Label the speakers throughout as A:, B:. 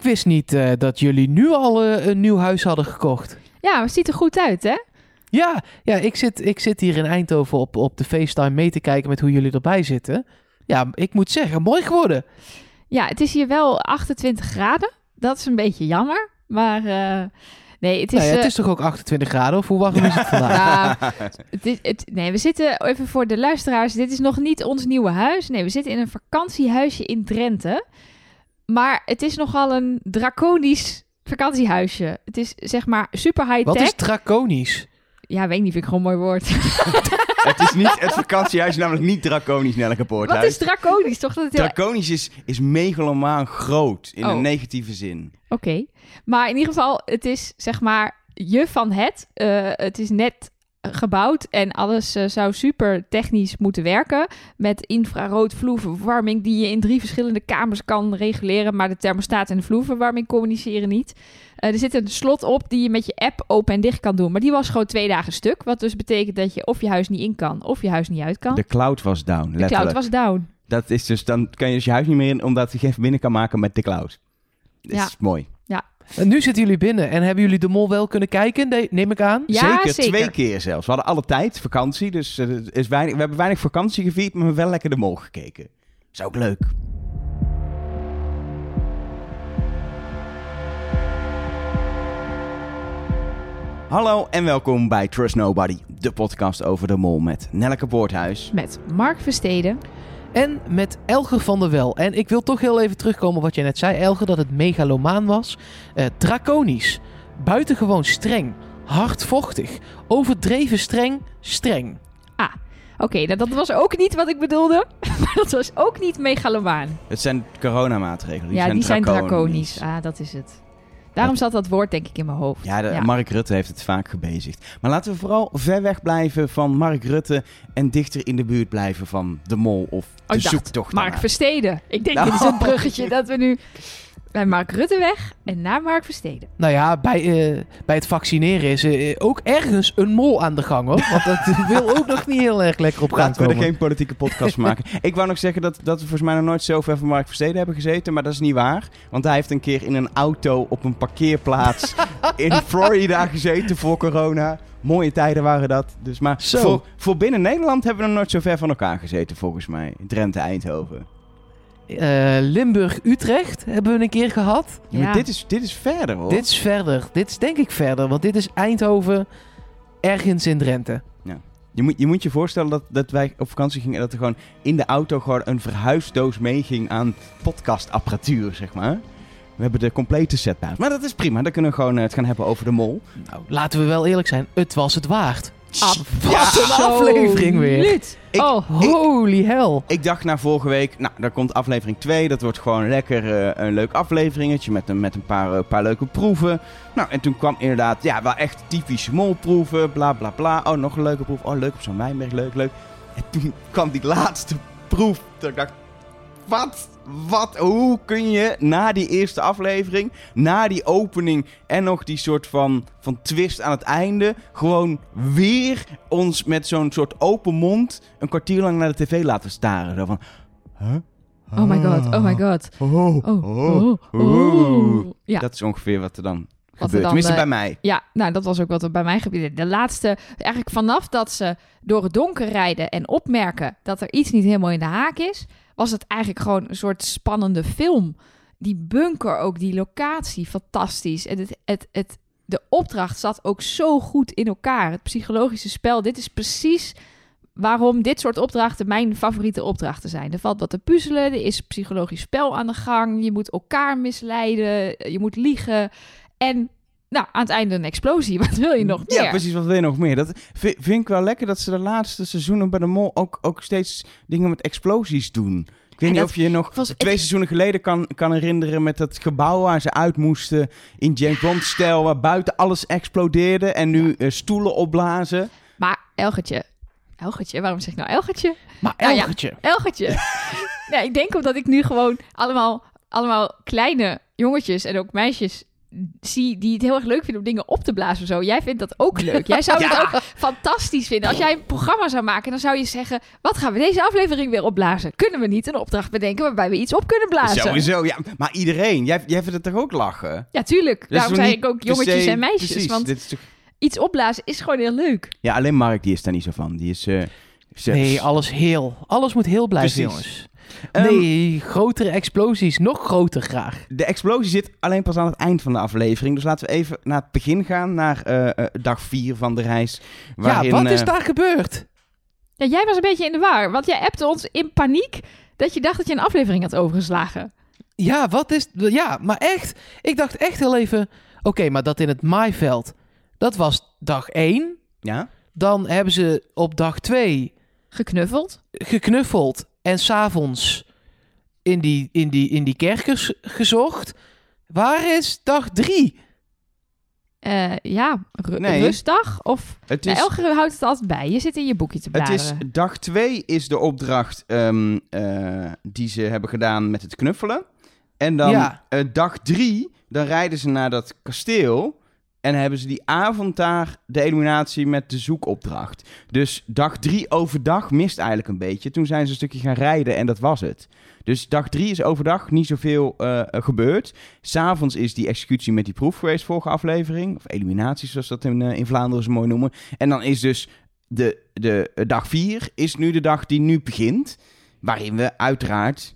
A: ik wist niet eh, dat jullie nu al eh, een nieuw huis hadden gekocht.
B: Ja, maar het ziet er goed uit, hè?
A: Ja, ja ik, zit, ik zit hier in Eindhoven op, op de FaceTime mee te kijken met hoe jullie erbij zitten. Ja, ik moet zeggen, mooi geworden.
B: Ja, het is hier wel 28 graden. Dat is een beetje jammer. Maar eh, nee, het is...
A: nou ja, het is toch ook 28 graden? Of hoe warm is het vandaag?
B: Ja, het is, het, nee, we zitten even voor de luisteraars. Dit is nog niet ons nieuwe huis. Nee, we zitten in een vakantiehuisje in Drenthe. Maar het is nogal een draconisch vakantiehuisje. Het is zeg maar super
A: Wat
B: high-tech.
A: is draconisch?
B: Ja, weet niet, vind ik gewoon een mooi woord.
C: Het is niet, het vakantiehuis is namelijk niet draconisch, Nelleke
B: Wat
C: Poorthuis.
B: is draconisch? Toch dat het heel...
C: Draconisch is, is megalomaan groot, in
B: Oh.
C: een negatieve zin.
B: Oké. Maar in ieder geval, het is zeg maar je van het. Eh, het is net gebouwd en alles eh, zou super technisch moeten werken. Met infrarood vloerverwarming die je in drie verschillende kamers kan reguleren. Maar de thermostaat en de vloerverwarming communiceren niet. Eh, er zit een slot op die je met je app open en dicht kan doen. Maar die was gewoon twee dagen stuk. Wat dus betekent dat je of je huis niet in kan of je huis niet uit kan.
C: De cloud was down,
B: De cloud was down.
C: Dat is dus, dan kan je dus je huis niet meer in, omdat je geen verbinding kan maken met de cloud. Dat
B: Ja.
C: is mooi.
A: En nu zitten jullie binnen en hebben jullie de mol wel kunnen kijken, ne- neem ik aan?
B: Ja,
C: zeker,
B: zeker.
C: twee keer zelfs. We hadden alle tijd, vakantie, dus eh, is weinig, we hebben weinig vakantie gevierd, maar we hebben wel lekker de mol gekeken. Is ook leuk. Hallo en welkom bij Trust Nobody, de podcast over de mol met Nelleke Poorthuis.
B: Met Mark Versteden.
A: En met Elger van der Wel. En ik wil toch heel even terugkomen op wat je net zei, Elger, dat het megalomaan was. Eh, draconisch, buitengewoon streng, hardvochtig, overdreven streng, streng.
B: Oké, nou, dat was ook niet wat ik bedoelde. Maar dat was ook niet megalomaan.
C: Het zijn coronamaatregelen, die
B: ja,
C: zijn
B: die zijn
C: draconisch.
B: draconisch. Ah, dat is het. Daarom zat dat woord denk ik in mijn hoofd.
C: Ja, de, Mark Rutte heeft het vaak gebezigd. Maar laten we vooral ver weg blijven van Mark Rutte en dichter in de buurt blijven van de mol of de
B: Oh, ik dacht,
C: zoektocht.
B: Mark. Versteden. Ik denk,
C: Nou.
B: dit is een bruggetje dat we nu bij Mark Rutte weg en naar Mark Versteden.
A: Nou ja, bij, eh, bij het vaccineren is eh, ook ergens een mol aan de gang hoor. Want dat wil ook nog niet heel erg lekker op gaan
C: Laten we er geen politieke podcast van maken. Ik wou nog zeggen dat, dat we volgens mij nog nooit zo ver van Mark Versteden hebben gezeten. Maar dat is niet waar. Want hij heeft een keer in een auto op een parkeerplaats in Florida gezeten voor corona. Mooie tijden waren dat. Dus, maar
A: Zo.
C: Voor, voor binnen Nederland hebben we nog nooit zo ver van elkaar gezeten volgens mij. Drenthe, Eindhoven.
A: Eh, Limburg-Utrecht hebben we een keer gehad.
C: Ja, maar
B: Ja.
C: dit, is, dit is verder hoor.
A: Dit is verder. Dit is denk ik verder. Want dit is Eindhoven, ergens in Drenthe.
C: Je moet, je moet je voorstellen dat, dat wij op vakantie gingen en dat er gewoon in de auto gewoon een verhuisdoos meeging aan podcastapparatuur, zeg maar. We hebben de complete set. Maar dat is prima, dan kunnen we gewoon eh, het gaan hebben over de mol.
A: Nou, laten we wel eerlijk zijn. Het was het waard. Wat een aflevering weer.
C: Ik-
B: oh,
A: Holy hell.
C: Ik dacht na vorige week, nou, daar komt aflevering 2. Dat wordt gewoon lekker eh, een leuk afleveringetje met een, met een paar, eh, paar leuke proeven. Nou, en toen kwam inderdaad, ja, wel echt typische molproeven, bla bla bla. Oh, nog een leuke proef. Oh, leuk op zo'n wijnberg, leuk, leuk. En toen kwam die laatste proef. Ik dacht, wat, wat, hoe kun je na die eerste aflevering, na die opening en nog die soort van, van twist aan het einde, gewoon weer ons met zo'n soort open mond een kwartier lang naar de tv laten staren. Zo van, huh?
B: oh my god, oh my god.
C: Oh,
B: Oh, oh, oh. Ja,
C: Dat is ongeveer wat er dan
B: er
C: gebeurt.
B: dan,
C: Tenminste
B: eh,
C: bij mij.
B: ja, nou dat was ook wat er bij mij gebeurde. De laatste, eigenlijk vanaf dat ze door het donker rijden en opmerken dat er iets niet helemaal in de haak is, was het eigenlijk gewoon een soort spannende film. Die bunker ook, die locatie, fantastisch. En het, het, het, de opdracht zat ook zo goed in elkaar. Het psychologische spel, dit is precies waarom dit soort opdrachten mijn favoriete opdrachten zijn. Er valt wat te puzzelen, er is psychologisch spel aan de gang, je moet elkaar misleiden, je moet liegen en nou, aan het einde een explosie. Wat wil je nog meer?
C: Ja, precies. Wat wil je nog meer? Dat vi- vind ik wel lekker dat ze de laatste seizoenen bij de Mol ook, ook steeds dingen met explosies doen. Ik weet
B: En
C: niet
B: dat
C: of je je nog
B: was-
C: twee seizoenen geleden kan, kan herinneren met dat gebouw waar ze uit moesten in James Bond-stijl, waar buiten alles explodeerde en nu eh, stoelen opblazen.
B: Maar Elgertje, Elgertje, waarom zeg ik nou Elgertje?
A: Maar
B: Nou ja.
A: Elgertje.
B: Elgertje. nee, ik denk omdat ik nu gewoon allemaal, allemaal kleine jongetjes en ook meisjes zie die het heel erg leuk vinden om dingen op te blazen of zo. Jij vindt dat ook leuk. Jij zou het
C: Ja.
B: ook fantastisch vinden. Als jij een programma zou maken, dan zou je zeggen... wat gaan we deze aflevering weer opblazen? Kunnen we niet een opdracht bedenken waarbij we iets op kunnen blazen?
C: Sowieso, ja. Maar iedereen, jij, jij vindt het toch ook lachen?
B: Ja, tuurlijk.
C: Is
B: Daarom zei ik ook jongetjes
C: se-
B: en meisjes.
C: Precies,
B: Want
C: dit is toch-
B: iets opblazen is gewoon heel leuk.
C: Ja, alleen Mark die is daar niet zo van. Die is... eh,
A: Nee, alles heel. Alles moet heel blijven,
C: Precies.
A: jongens.
C: Ehm,
A: nee, grotere explosies. Nog groter graag.
C: De explosie zit alleen pas aan het eind van de aflevering. Dus laten we even naar het begin gaan, naar eh, eh, dag 4 van de reis. Waarin,
A: ja, wat is
C: eh,
A: daar gebeurd?
B: Ja, jij was een beetje in de war. Want jij appte ons in paniek dat je dacht dat je een aflevering had overgeslagen.
A: Ja, wat is... Ja, maar echt. Ik dacht echt heel even... Oké, maar dat in het maaiveld. Dat was dag 1.
C: Ja?
A: Dan hebben ze op dag 2
B: Geknuffeld.
A: geknuffeld. En s'avonds in die, in, die, in die kerkers gezocht. Waar is dag 3?
B: Eh, ja, ru-
C: Nee.
B: rustdag. Of
C: Het is,
B: houdt het altijd bij. Je zit in je boekje te
C: het
B: bladeren.
C: is dag 2 is de opdracht ehm, eh, die ze hebben gedaan met het knuffelen. En dan
A: Ja.
C: eh, dag 3, dan rijden ze naar dat kasteel. En hebben ze die avond daar de eliminatie met de zoekopdracht. Dus dag 3 overdag mist eigenlijk een beetje. Toen zijn ze een stukje gaan rijden en dat was het. Dus dag 3 is overdag niet zoveel eh gebeurd. S'avonds is die executie met die proef geweest, vorige aflevering. Of eliminatie, zoals dat in, eh, in Vlaanderen zo mooi noemen. En dan is dus de, de eh, dag 4 is nu de dag die nu begint. Waarin we uiteraard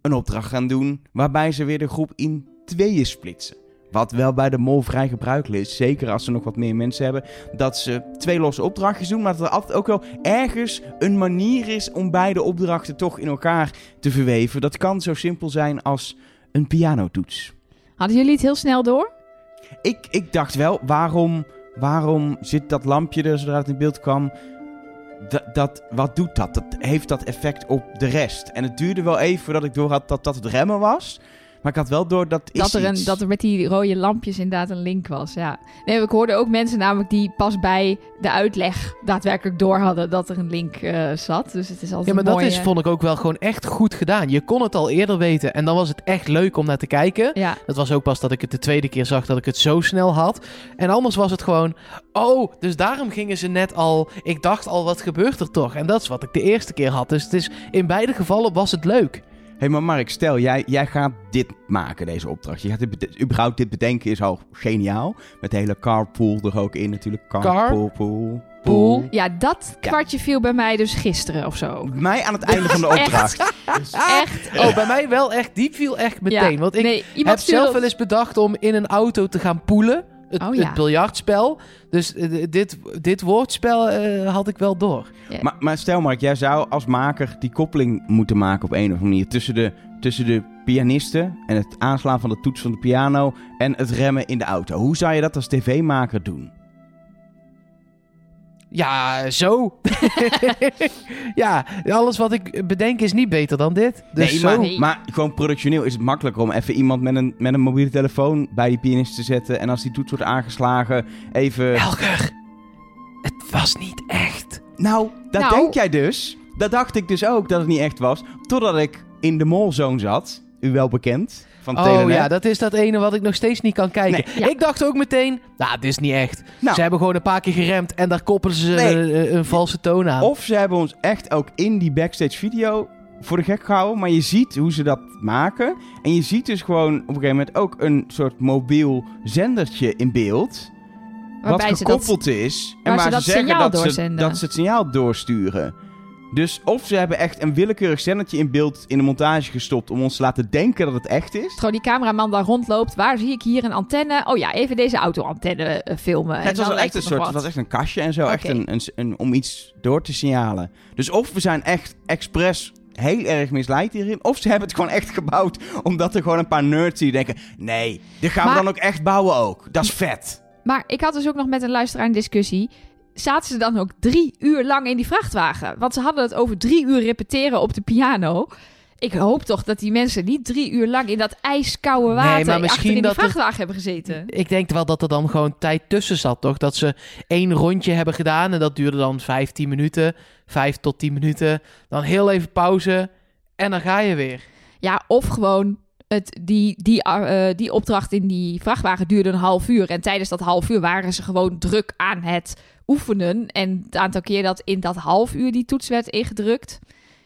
C: een opdracht gaan doen. Waarbij ze weer de groep in tweeën splitsen. Wat wel bij de mol vrij gebruikelijk is. Zeker als ze nog wat meer mensen hebben. Dat ze twee losse opdrachtjes doen. Maar dat er altijd ook wel ergens een manier is om beide opdrachten toch in elkaar te verweven. Dat kan zo simpel zijn als een pianotoets.
B: Hadden jullie het heel snel door?
C: Ik, ik dacht wel, waarom, waarom zit dat lampje er zodra het in beeld kwam? Dat, dat, wat doet dat? Dat heeft dat effect op de rest. En het duurde wel even voordat ik door had dat dat het remmen was. Maar ik had wel door dat is
B: Dat er, een,
C: iets.
B: dat er met die rode lampjes inderdaad een link was. Ja. Nee, ik hoorde ook mensen namelijk die pas bij de uitleg daadwerkelijk door hadden dat er een link eh, zat. Dus het is altijd
A: Ja, maar
B: een
A: dat is, vond ik ook wel gewoon echt goed gedaan. Je kon het al eerder weten en dan was het echt leuk om naar te kijken.
B: Ja,
A: Het was ook pas dat ik het de tweede keer zag dat ik het zo snel had. En anders was het gewoon, oh, dus daarom gingen ze net al. Ik dacht al, wat gebeurt er toch? En dat is wat ik de eerste keer had. Dus het is, in beide gevallen was het leuk.
C: Hé, maar Mark, stel, jij, jij gaat dit maken, deze opdracht. Je gaat dit überhaupt dit bedenken is al geniaal. Met de hele carpool er ook in natuurlijk. Carpool, pool,
A: Pool.
B: ja dat
C: Ja.
B: kwartje viel bij mij dus gisteren of zo.
C: Mij aan het einde van de opdracht.
B: Echt.
A: Oh, bij mij wel echt, die viel echt meteen.
B: Ja.
A: Want ik
B: nee,
A: heb zelf wel eens bedacht om in een auto te gaan poelen. Het,
B: Oh, ja.
A: het biljartspel. Dus eh, dit, dit woordspel eh, had ik wel door.
C: Maar, maar stel Mark, jij zou als maker die koppeling moeten maken op een of andere manier tussen de, tussen de pianisten en het aanslaan van de toets van de piano en het remmen in de auto. Hoe zou je dat als tv-maker doen?
A: Ja, zo. ja, alles wat ik bedenk is niet beter dan dit. Dus
C: nee,
A: zo.
C: maar,
B: Nee.
C: maar gewoon productioneel is het makkelijker om even iemand met een, met een mobiele telefoon bij die pianist te zetten en als die toets wordt aangeslagen even...
A: Elger, het was niet echt.
C: Nou, dat
B: Nou.
C: denk jij dus. Dat dacht ik dus ook dat het niet echt was, totdat ik in de molzone zat. U wel bekend van
A: Oh ja, dat is dat ene wat ik nog steeds niet kan kijken.
B: Nee, ja.
A: Ik dacht ook meteen, nou, dit is niet echt.
C: Nou.
A: Ze hebben gewoon een paar keer geremd en daar koppelen ze
C: Nee.
A: eh, een valse toon aan.
C: Of ze hebben ons echt ook in die backstage video voor de gek gehouden. Maar je ziet hoe ze dat maken. En je ziet dus gewoon op een gegeven moment ook een soort mobiel zendertje in beeld.
B: Waarbij
C: wat
B: ze dat-
C: gekoppeld is. En
B: waar
C: waar
B: ze
C: ze,
B: dat
C: zeggen
B: signaal
C: dat ze, dat ze het signaal doorsturen. Dus of ze hebben echt een willekeurig zendertje in beeld in de montage gestopt om ons te laten denken dat het echt is.
B: Gewoon die cameraman daar rondloopt. Waar zie ik hier een antenne? Oh ja, even deze auto-antenne eh, filmen. En
C: het was echt een soort, het was echt een kastje en zo, echt een, een, een- om iets door te signalen. Dus of we zijn echt expres heel erg misleid hierin, of ze hebben het gewoon echt gebouwd omdat er gewoon een paar nerds die denken, nee, dit gaan
B: Maar-
C: we dan ook echt bouwen ook. Dat is vet.
B: Maar ik had dus ook nog met een luisteraar een discussie. Zaten ze dan ook drie uur lang in die vrachtwagen? Want ze hadden het over drie uur repeteren op de piano. Ik hoop toch dat die mensen niet drie uur lang in dat ijskoude water
A: maar
B: achter
A: misschien
B: in die vrachtwagen hebben gezeten.
A: Ik denk wel dat er dan gewoon tijd tussen zat, toch? Dat ze één rondje hebben gedaan en dat duurde dan 15 minuten. 5 tot 10 minuten. Dan heel even pauze en dan ga je weer.
B: Ja, of gewoon het, die, die, eh, die opdracht in die vrachtwagen duurde een half uur. En tijdens dat half uur waren ze gewoon druk aan het oefenen. En het aantal keer dat in dat half uur die toets werd ingedrukt,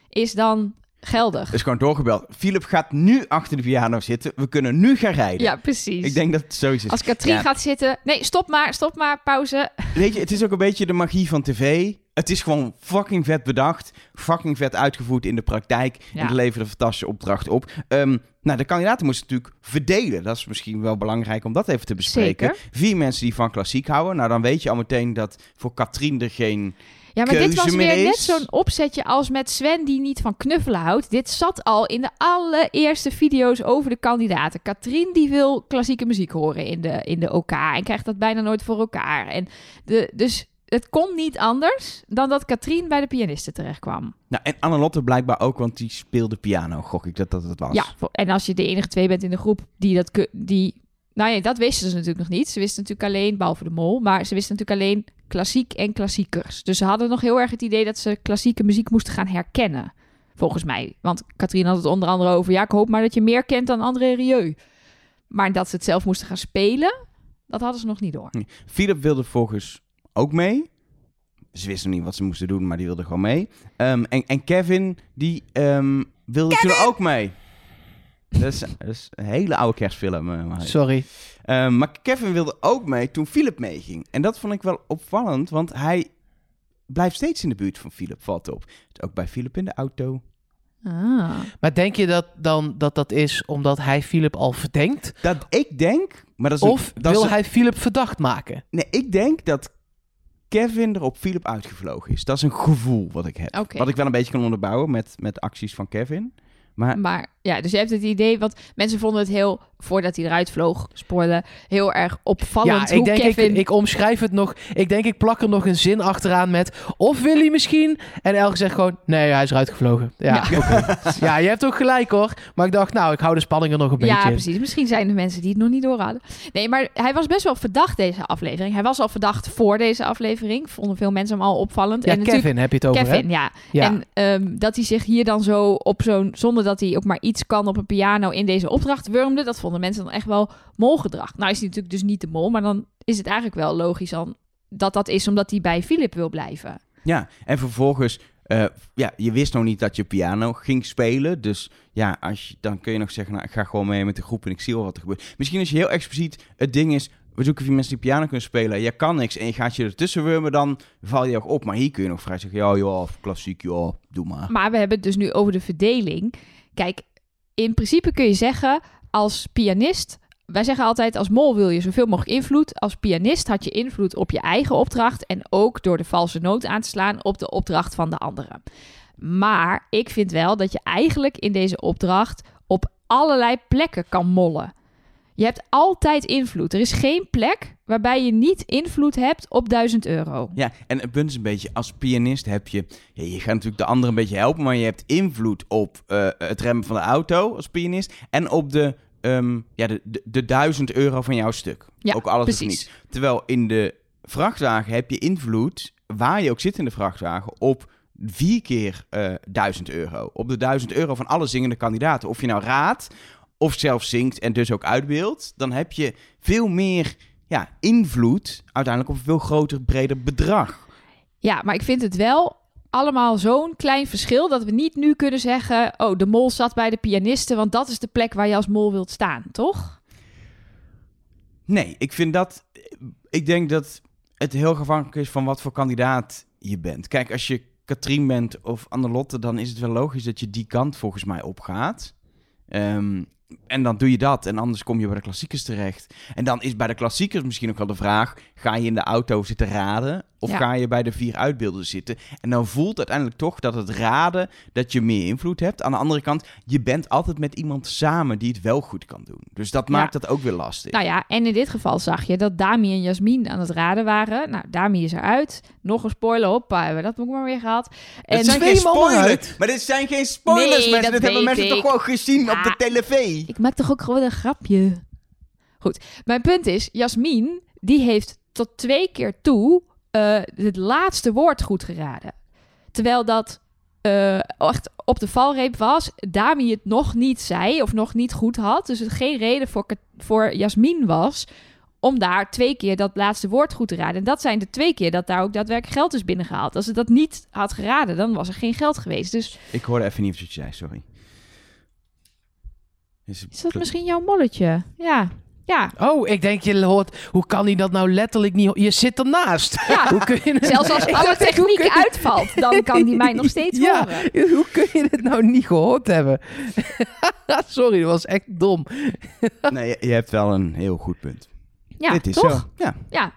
B: is dan geldig.
C: is gewoon doorgebeld. Philip gaat nu achter de piano zitten. We kunnen nu gaan rijden.
B: Ja, precies.
C: Ik denk dat het zoiets is.
B: Als Katrien
C: Ja.
B: gaat zitten... Nee, stop maar, stop maar, pauze.
C: Weet je, het is ook een beetje de magie van tv. Het is gewoon fucking vet bedacht. Fucking vet uitgevoerd in de praktijk.
B: Ja.
C: En er leverde een fantastische opdracht op. Ehm, nou, de kandidaten moesten natuurlijk verdelen. Dat is misschien wel belangrijk om dat even te bespreken.
B: Zeker.
C: Vier mensen die van klassiek houden. Nou, dan weet je al meteen dat voor Katrien er geen...
B: Ja, maar dit was weer net zo'n opzetje als met Sven die niet van knuffelen houdt. Dit zat al in de allereerste video's over de kandidaten. Katrien die wil klassieke muziek horen in de, in de OK en krijgt dat bijna nooit voor elkaar. En de, dus het kon niet anders dan dat Katrien bij de pianisten terechtkwam.
C: Nou, en Annelotte blijkbaar ook, want die speelde piano. Gok ik dat dat het was.
B: Ja, en als je de enige twee bent in de groep die dat... Die, nou ja, dat wisten ze natuurlijk nog niet. Ze wisten natuurlijk alleen, behalve de mol, maar ze wisten natuurlijk alleen klassiek en klassiekers. Dus ze hadden nog heel erg het idee dat ze klassieke muziek moesten gaan herkennen. Volgens mij. Want Katrien had het onder andere over... Ja, ik hoop maar dat je meer kent dan André Rieu. Maar dat ze het zelf moesten gaan spelen, dat hadden ze nog niet door.
C: Philip wilde volgens ook mee. Ze wisten nog niet wat ze moesten doen, maar die wilde gewoon mee. Ehm, en, en Kevin, die ehm, wilde toen ook mee. Dat is, dat is een hele oude kerstfilm. eh, maar,
A: Sorry.
C: Ehm, maar Kevin wilde ook mee toen Philip meeging. En dat vond ik wel opvallend, want hij blijft steeds in de buurt van Philip, valt op. Ook bij Philip in de auto.
B: Ah.
A: Maar denk je dat dan dat dat is omdat hij Philip al verdenkt?
C: Dat ik denk, maar dat is een-
A: Of
C: dat is
A: wil
C: een-
A: hij Philip verdacht maken?
C: Nee, ik denk dat Kevin er op Philip uitgevlogen is. Dat is een gevoel wat ik heb. Wat ik wel een beetje kan onderbouwen met, met acties van Kevin. Maar
B: Maar ja, dus je hebt het idee, want mensen vonden het heel, voordat hij eruit vloog, spoiler, heel erg opvallend
A: Ja, ik denk,
B: Kevin...
A: ik, ik omschrijf het nog. Ik denk, ik plak er nog een zin achteraan met. Of wil hij misschien? En Elke zegt gewoon: nee, hij is eruit gevlogen. Ja, oké. ja, je hebt ook gelijk hoor. Maar ik dacht, nou, ik hou de spanning er nog een beetje
B: Ja, precies. Misschien zijn er mensen die het nog niet door hadden. Nee, maar hij was best wel verdacht deze aflevering. Hij was al verdacht voor deze aflevering. Vonden veel mensen hem al opvallend.
A: Ja,
B: en
A: Kevin heb je het over,
B: Kevin,
A: hè?
B: ja.
A: Ja.
B: En ehm, dat hij zich hier dan zo op zo'n... zonder dat hij ook maar iets kan op een piano in deze opdracht wurmde... dat vonden mensen dan echt wel molgedrag. Nou is hij natuurlijk dus niet de mol... maar dan is het eigenlijk wel logisch dan dat dat is... omdat hij bij Philip wil blijven.
C: ja, en vervolgens... eh, ja, je wist nog niet dat je piano ging spelen. Dus ja, als je, dan kun je nog zeggen... Nou, ik ga gewoon mee met de groep en ik zie wel wat er gebeurt. Misschien is je heel expliciet... Het ding is... We zoeken vier mensen die piano kunnen spelen. Je kan niks en je gaat je ertussen wurmen, dan val je ook op. Maar hier kun je nog vrij zeggen, ja, ja, klassiek, ja, doe maar.
B: Maar we hebben het dus nu over de verdeling. Kijk, in principe kun je zeggen als pianist. Wij zeggen altijd als mol wil je zoveel mogelijk invloed. Als pianist had je invloed op je eigen opdracht. En ook door de valse noot aan te slaan op de opdracht van de anderen. Maar ik vind wel dat je eigenlijk in deze opdracht op allerlei plekken kan mollen. Je hebt altijd invloed. Er is geen plek waarbij je niet invloed hebt op 1000 euro.
C: Ja, en het punt is een beetje, als pianist heb je... Ja, je gaat natuurlijk de anderen een beetje helpen, maar je hebt invloed op eh, het remmen van de auto als pianist. En op de, ehm, ja, de, de, de 1000 euro van jouw stuk.
B: Ja,
C: ook alles of
B: precies.
C: niet. Terwijl in de vrachtwagen heb je invloed, waar je ook zit in de vrachtwagen, op vier keer eh 1000 euro. Op de 1000 euro van alle zingende kandidaten. Of je nou raadt, of zelf zingt en dus ook uitbeeldt, dan heb je veel meer ja, invloed uiteindelijk op een veel groter, breder bedrag.
B: Ja, maar ik vind het wel allemaal zo'n klein verschil dat we niet nu kunnen zeggen: oh, de mol zat bij de pianisten, want dat is de plek waar je als mol wilt staan, toch?
C: Nee, ik vind dat. Ik denk dat het heel afhankelijk is van wat voor kandidaat je bent. Kijk, als je Katrien bent of Annelotte, dan is het wel logisch dat je die kant volgens mij opgaat. Ehm, en dan doe je dat. En anders kom je bij de klassiekers terecht. En dan is bij de klassiekers misschien ook wel de vraag: ga je in de auto zitten raden? Of
B: Ja.
C: ga je bij de vier uitbeelders zitten? En dan voelt uiteindelijk toch dat het raden dat je meer invloed hebt. Aan de andere kant, je bent altijd met iemand samen die het wel goed kan doen. Dus dat
B: Ja.
C: maakt dat ook weer lastig.
B: Nou ja, en in dit geval zag je dat Dami en Jasmin aan het raden waren. Nou, Dami is eruit. Nog een spoiler, hoppa, hebben we dat ook maar weer gehad. En
C: Het zijn
A: twee
C: geen spoilers. Maar dit zijn geen spoilers,
B: Nee,
C: mensen.
B: dat
C: hebben mensen toch gewoon gezien
B: Ja.
C: op de tv.
B: Ik maak toch ook gewoon een grapje. Goed, mijn punt is, Jasmin, die heeft tot twee keer toe eh, het laatste woord goed geraden. Terwijl dat eh, echt op de valreep was, Dami het nog niet zei of nog niet goed had. Dus het geen reden voor, voor Jasmin was om daar twee keer dat laatste woord goed te raden. En dat zijn de twee keer dat daar ook daadwerkelijk geld is binnengehaald. Als ze dat niet had geraden, dan was er geen geld geweest. Dus
C: Ik hoorde even niet wat je zei, sorry. Is,
B: is dat misschien jouw molletje? Ja. Ja,
A: Oh, ik denk je hoort... Hoe kan hij dat nou letterlijk niet... Je zit ernaast.
B: ja.
A: Hoe kun je het-
B: Zelfs als
A: Ik
B: alle techniek
A: je-
B: uitvalt, dan kan die mij nog steeds
A: Ja,
B: horen.
A: hoe kun je het nou niet gehoord hebben? Sorry, dat was echt dom.
C: Nee, je, je hebt wel een heel goed punt.
B: Ja,
C: Dit is
B: toch?
C: zo. Ja.
B: Ja.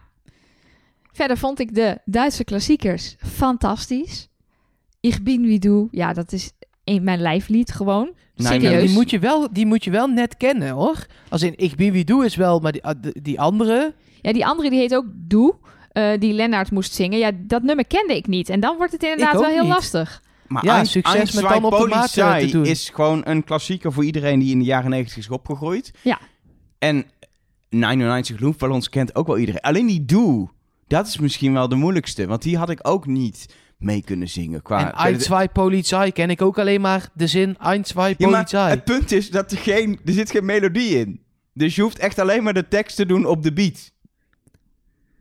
B: Verder vond ik de Duitse klassiekers fantastisch. Ich bin wie du, ja, dat is mijn lijflied gewoon.
C: Nou,
A: Ja,
B: Serieus.
A: die, moet je wel, die moet je wel net kennen, hoor. Als in Ik ben wie doe is wel, maar die, ah, die- andere...
B: Ja, die andere die heet ook Doe, eh, die Lennart moest zingen. Ja, dat nummer kende ik niet. En dan wordt het inderdaad wel heel
A: niet.
B: lastig.
C: Maar
A: Ja, succes met dan op de maat, eh, te doen.
C: is gewoon een klassieker voor iedereen die in de jaren 90 is opgegroeid.
B: Ja.
C: En 99 Luftballons kent ook wel iedereen. Alleen die Doe, dat is misschien wel de moeilijkste. Want die had ik ook niet mee kunnen zingen. Qua,
A: en Ein, zwei, Polizei ken ik ook alleen maar de zin Ein, zwei,
C: Ja, maar
A: Polizei.
C: het punt is dat er geen... Er zit geen melodie in. Dus je hoeft echt alleen maar de tekst te doen op de beat.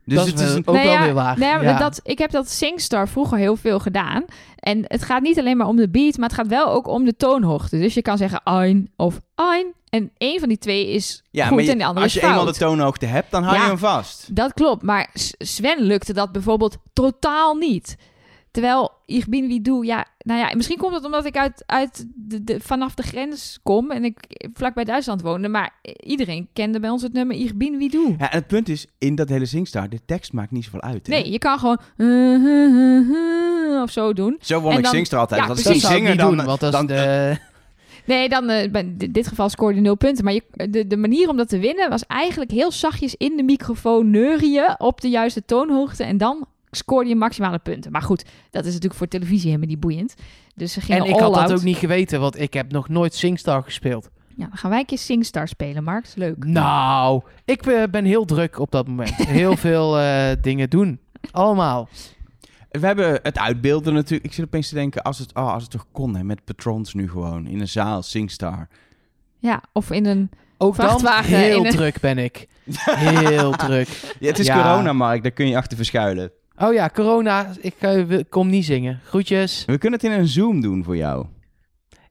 C: Dus
A: dat is
C: het is
A: ook
B: Nee,
A: wel
B: ja,
A: weer waar.
B: Nee, maar
A: Ja.
B: dat, ik heb dat Singstar vroeger heel veel gedaan. En het gaat niet alleen maar om de beat, maar het gaat wel ook om de toonhoogte. Dus je kan zeggen ein of ein. En één van die twee is
C: Ja,
B: goed
C: maar je-
B: en de andere
C: als je
B: is
C: eenmaal de toonhoogte hebt, dan hou
B: Ja.
C: je hem vast.
B: Dat klopt, maar Sven lukte dat bijvoorbeeld totaal niet. Terwijl Ich bin wie du, ja, nou ja, misschien komt het omdat ik uit, uit de, de, vanaf de grens kom en ik vlakbij Duitsland woonde, maar iedereen kende bij ons het nummer Ich bin wie du.
C: Ja, en het punt is, in dat hele Singstar, de tekst maakt niet zoveel uit. Hè?
B: Nee, je kan gewoon of zo doen.
C: Zo won
B: En
C: ik
B: dan-
C: Singstar altijd.
B: Ja,
A: dat
C: zingen,
A: niet
C: dan...
A: doen, want dat
C: dan
A: is de...
B: Nee, dan eh, in dit geval scoorde je nul punten. Maar je, de, de manier om dat te winnen was eigenlijk heel zachtjes in de microfoon neurien op de juiste toonhoogte. En dan scoorde je maximale punten. Maar goed, dat is natuurlijk voor televisie helemaal niet boeiend. Dus ze gingen
A: En ik
B: all
A: had dat ook niet geweten, want ik heb nog nooit Singstar gespeeld.
B: Ja, dan gaan wij een keer Singstar spelen, Mark. Is leuk.
A: Nou, ik eh, ben heel druk op dat moment. Heel veel eh, dingen doen. Allemaal.
C: We hebben het uitbeelden natuurlijk. Ik zit opeens te denken, als het, oh, als het toch kon, hè, met patrons nu gewoon. In een zaal, Singstar.
B: Ja, of in een...
A: Ook dan
B: Vrachtwagen
A: heel druk ben ik. Heel druk.
C: Ja, het is
A: Ja.
C: corona, Mark. Daar kun je achter verschuilen.
A: Oh ja, corona. Ik eh, wil- kom niet zingen. Groetjes.
C: We kunnen het in een Zoom doen voor jou.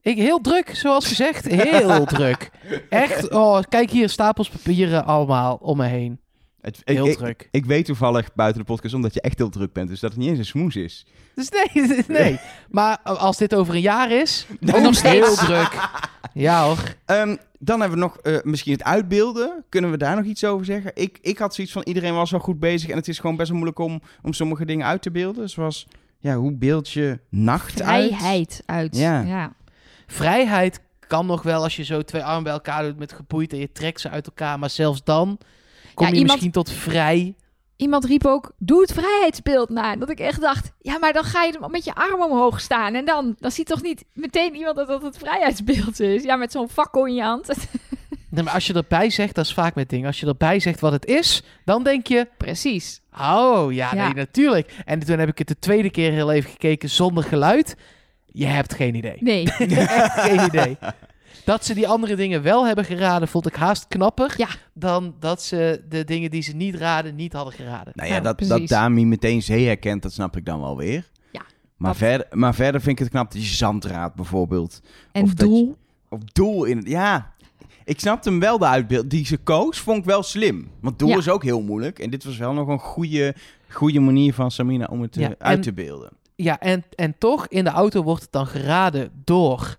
A: Ik, heel druk, zoals gezegd. Heel druk. Echt. Oh, kijk hier, stapels papieren allemaal om me heen.
C: Het, ik,
A: Heel
C: ik,
A: druk.
C: ik weet toevallig buiten de podcast omdat je echt heel druk bent. Dus dat het niet eens een smoes is.
A: Dus nee, nee. Maar als dit over een jaar is,
C: Dan nog
A: nog heel druk. Ja hoor.
C: Ehm, dan hebben we nog eh, misschien het uitbeelden. Kunnen we daar nog iets over zeggen? Ik, ik had zoiets van iedereen was wel goed bezig. En het is gewoon best wel moeilijk om, om sommige dingen uit te beelden. Zoals, ja, hoe beeld je nacht uit?
B: Vrijheid uit.
C: Ja.
B: ja.
A: Vrijheid kan nog wel als je zo twee armen bij elkaar doet met gepoeid en je trekt ze uit elkaar. Maar zelfs dan kom
B: Ja,
A: je
B: iemand-
A: misschien tot vrij.
B: Iemand riep ook, doe het vrijheidsbeeld na. Dat ik echt dacht, ja, maar dan ga je met je arm omhoog staan. En dan, dan ziet toch niet meteen iemand dat dat het vrijheidsbeeld is. Ja, met zo'n fakkel in je hand.
A: Nee, maar als je erbij zegt, dat is vaak met dingen. Als je erbij zegt wat het is, dan denk je,
B: Precies.
A: oh ja,
B: Ja.
A: nee, natuurlijk. En toen heb ik het de tweede keer heel even gekeken zonder geluid. Je hebt geen idee.
B: Nee.
A: Echt geen idee. Dat ze die andere dingen wel hebben geraden, vond ik haast knapper.
B: Ja.
A: Dan dat ze de dingen die ze niet raden, niet hadden geraden.
C: Nou ja,
B: Ja,
C: dat,
B: precies.
C: dat Dami meteen zee herkent, dat snap ik dan wel weer.
B: Ja,
C: Maar,
B: dat-
C: verder, maar verder vind ik het knap dat je zandraad bijvoorbeeld.
B: En
C: Of dat
B: doel.
C: Op doel in het... Ja, ik snapte hem wel de uitbeeld. Die ze koos, vond ik wel slim. Want doel
B: Ja.
C: is ook heel moeilijk. En dit was wel nog een goede, goede manier van Samina om het eh,
A: Ja,
C: uit
A: en-
C: te beelden.
A: Ja, en, en toch, in de auto wordt het dan geraden door...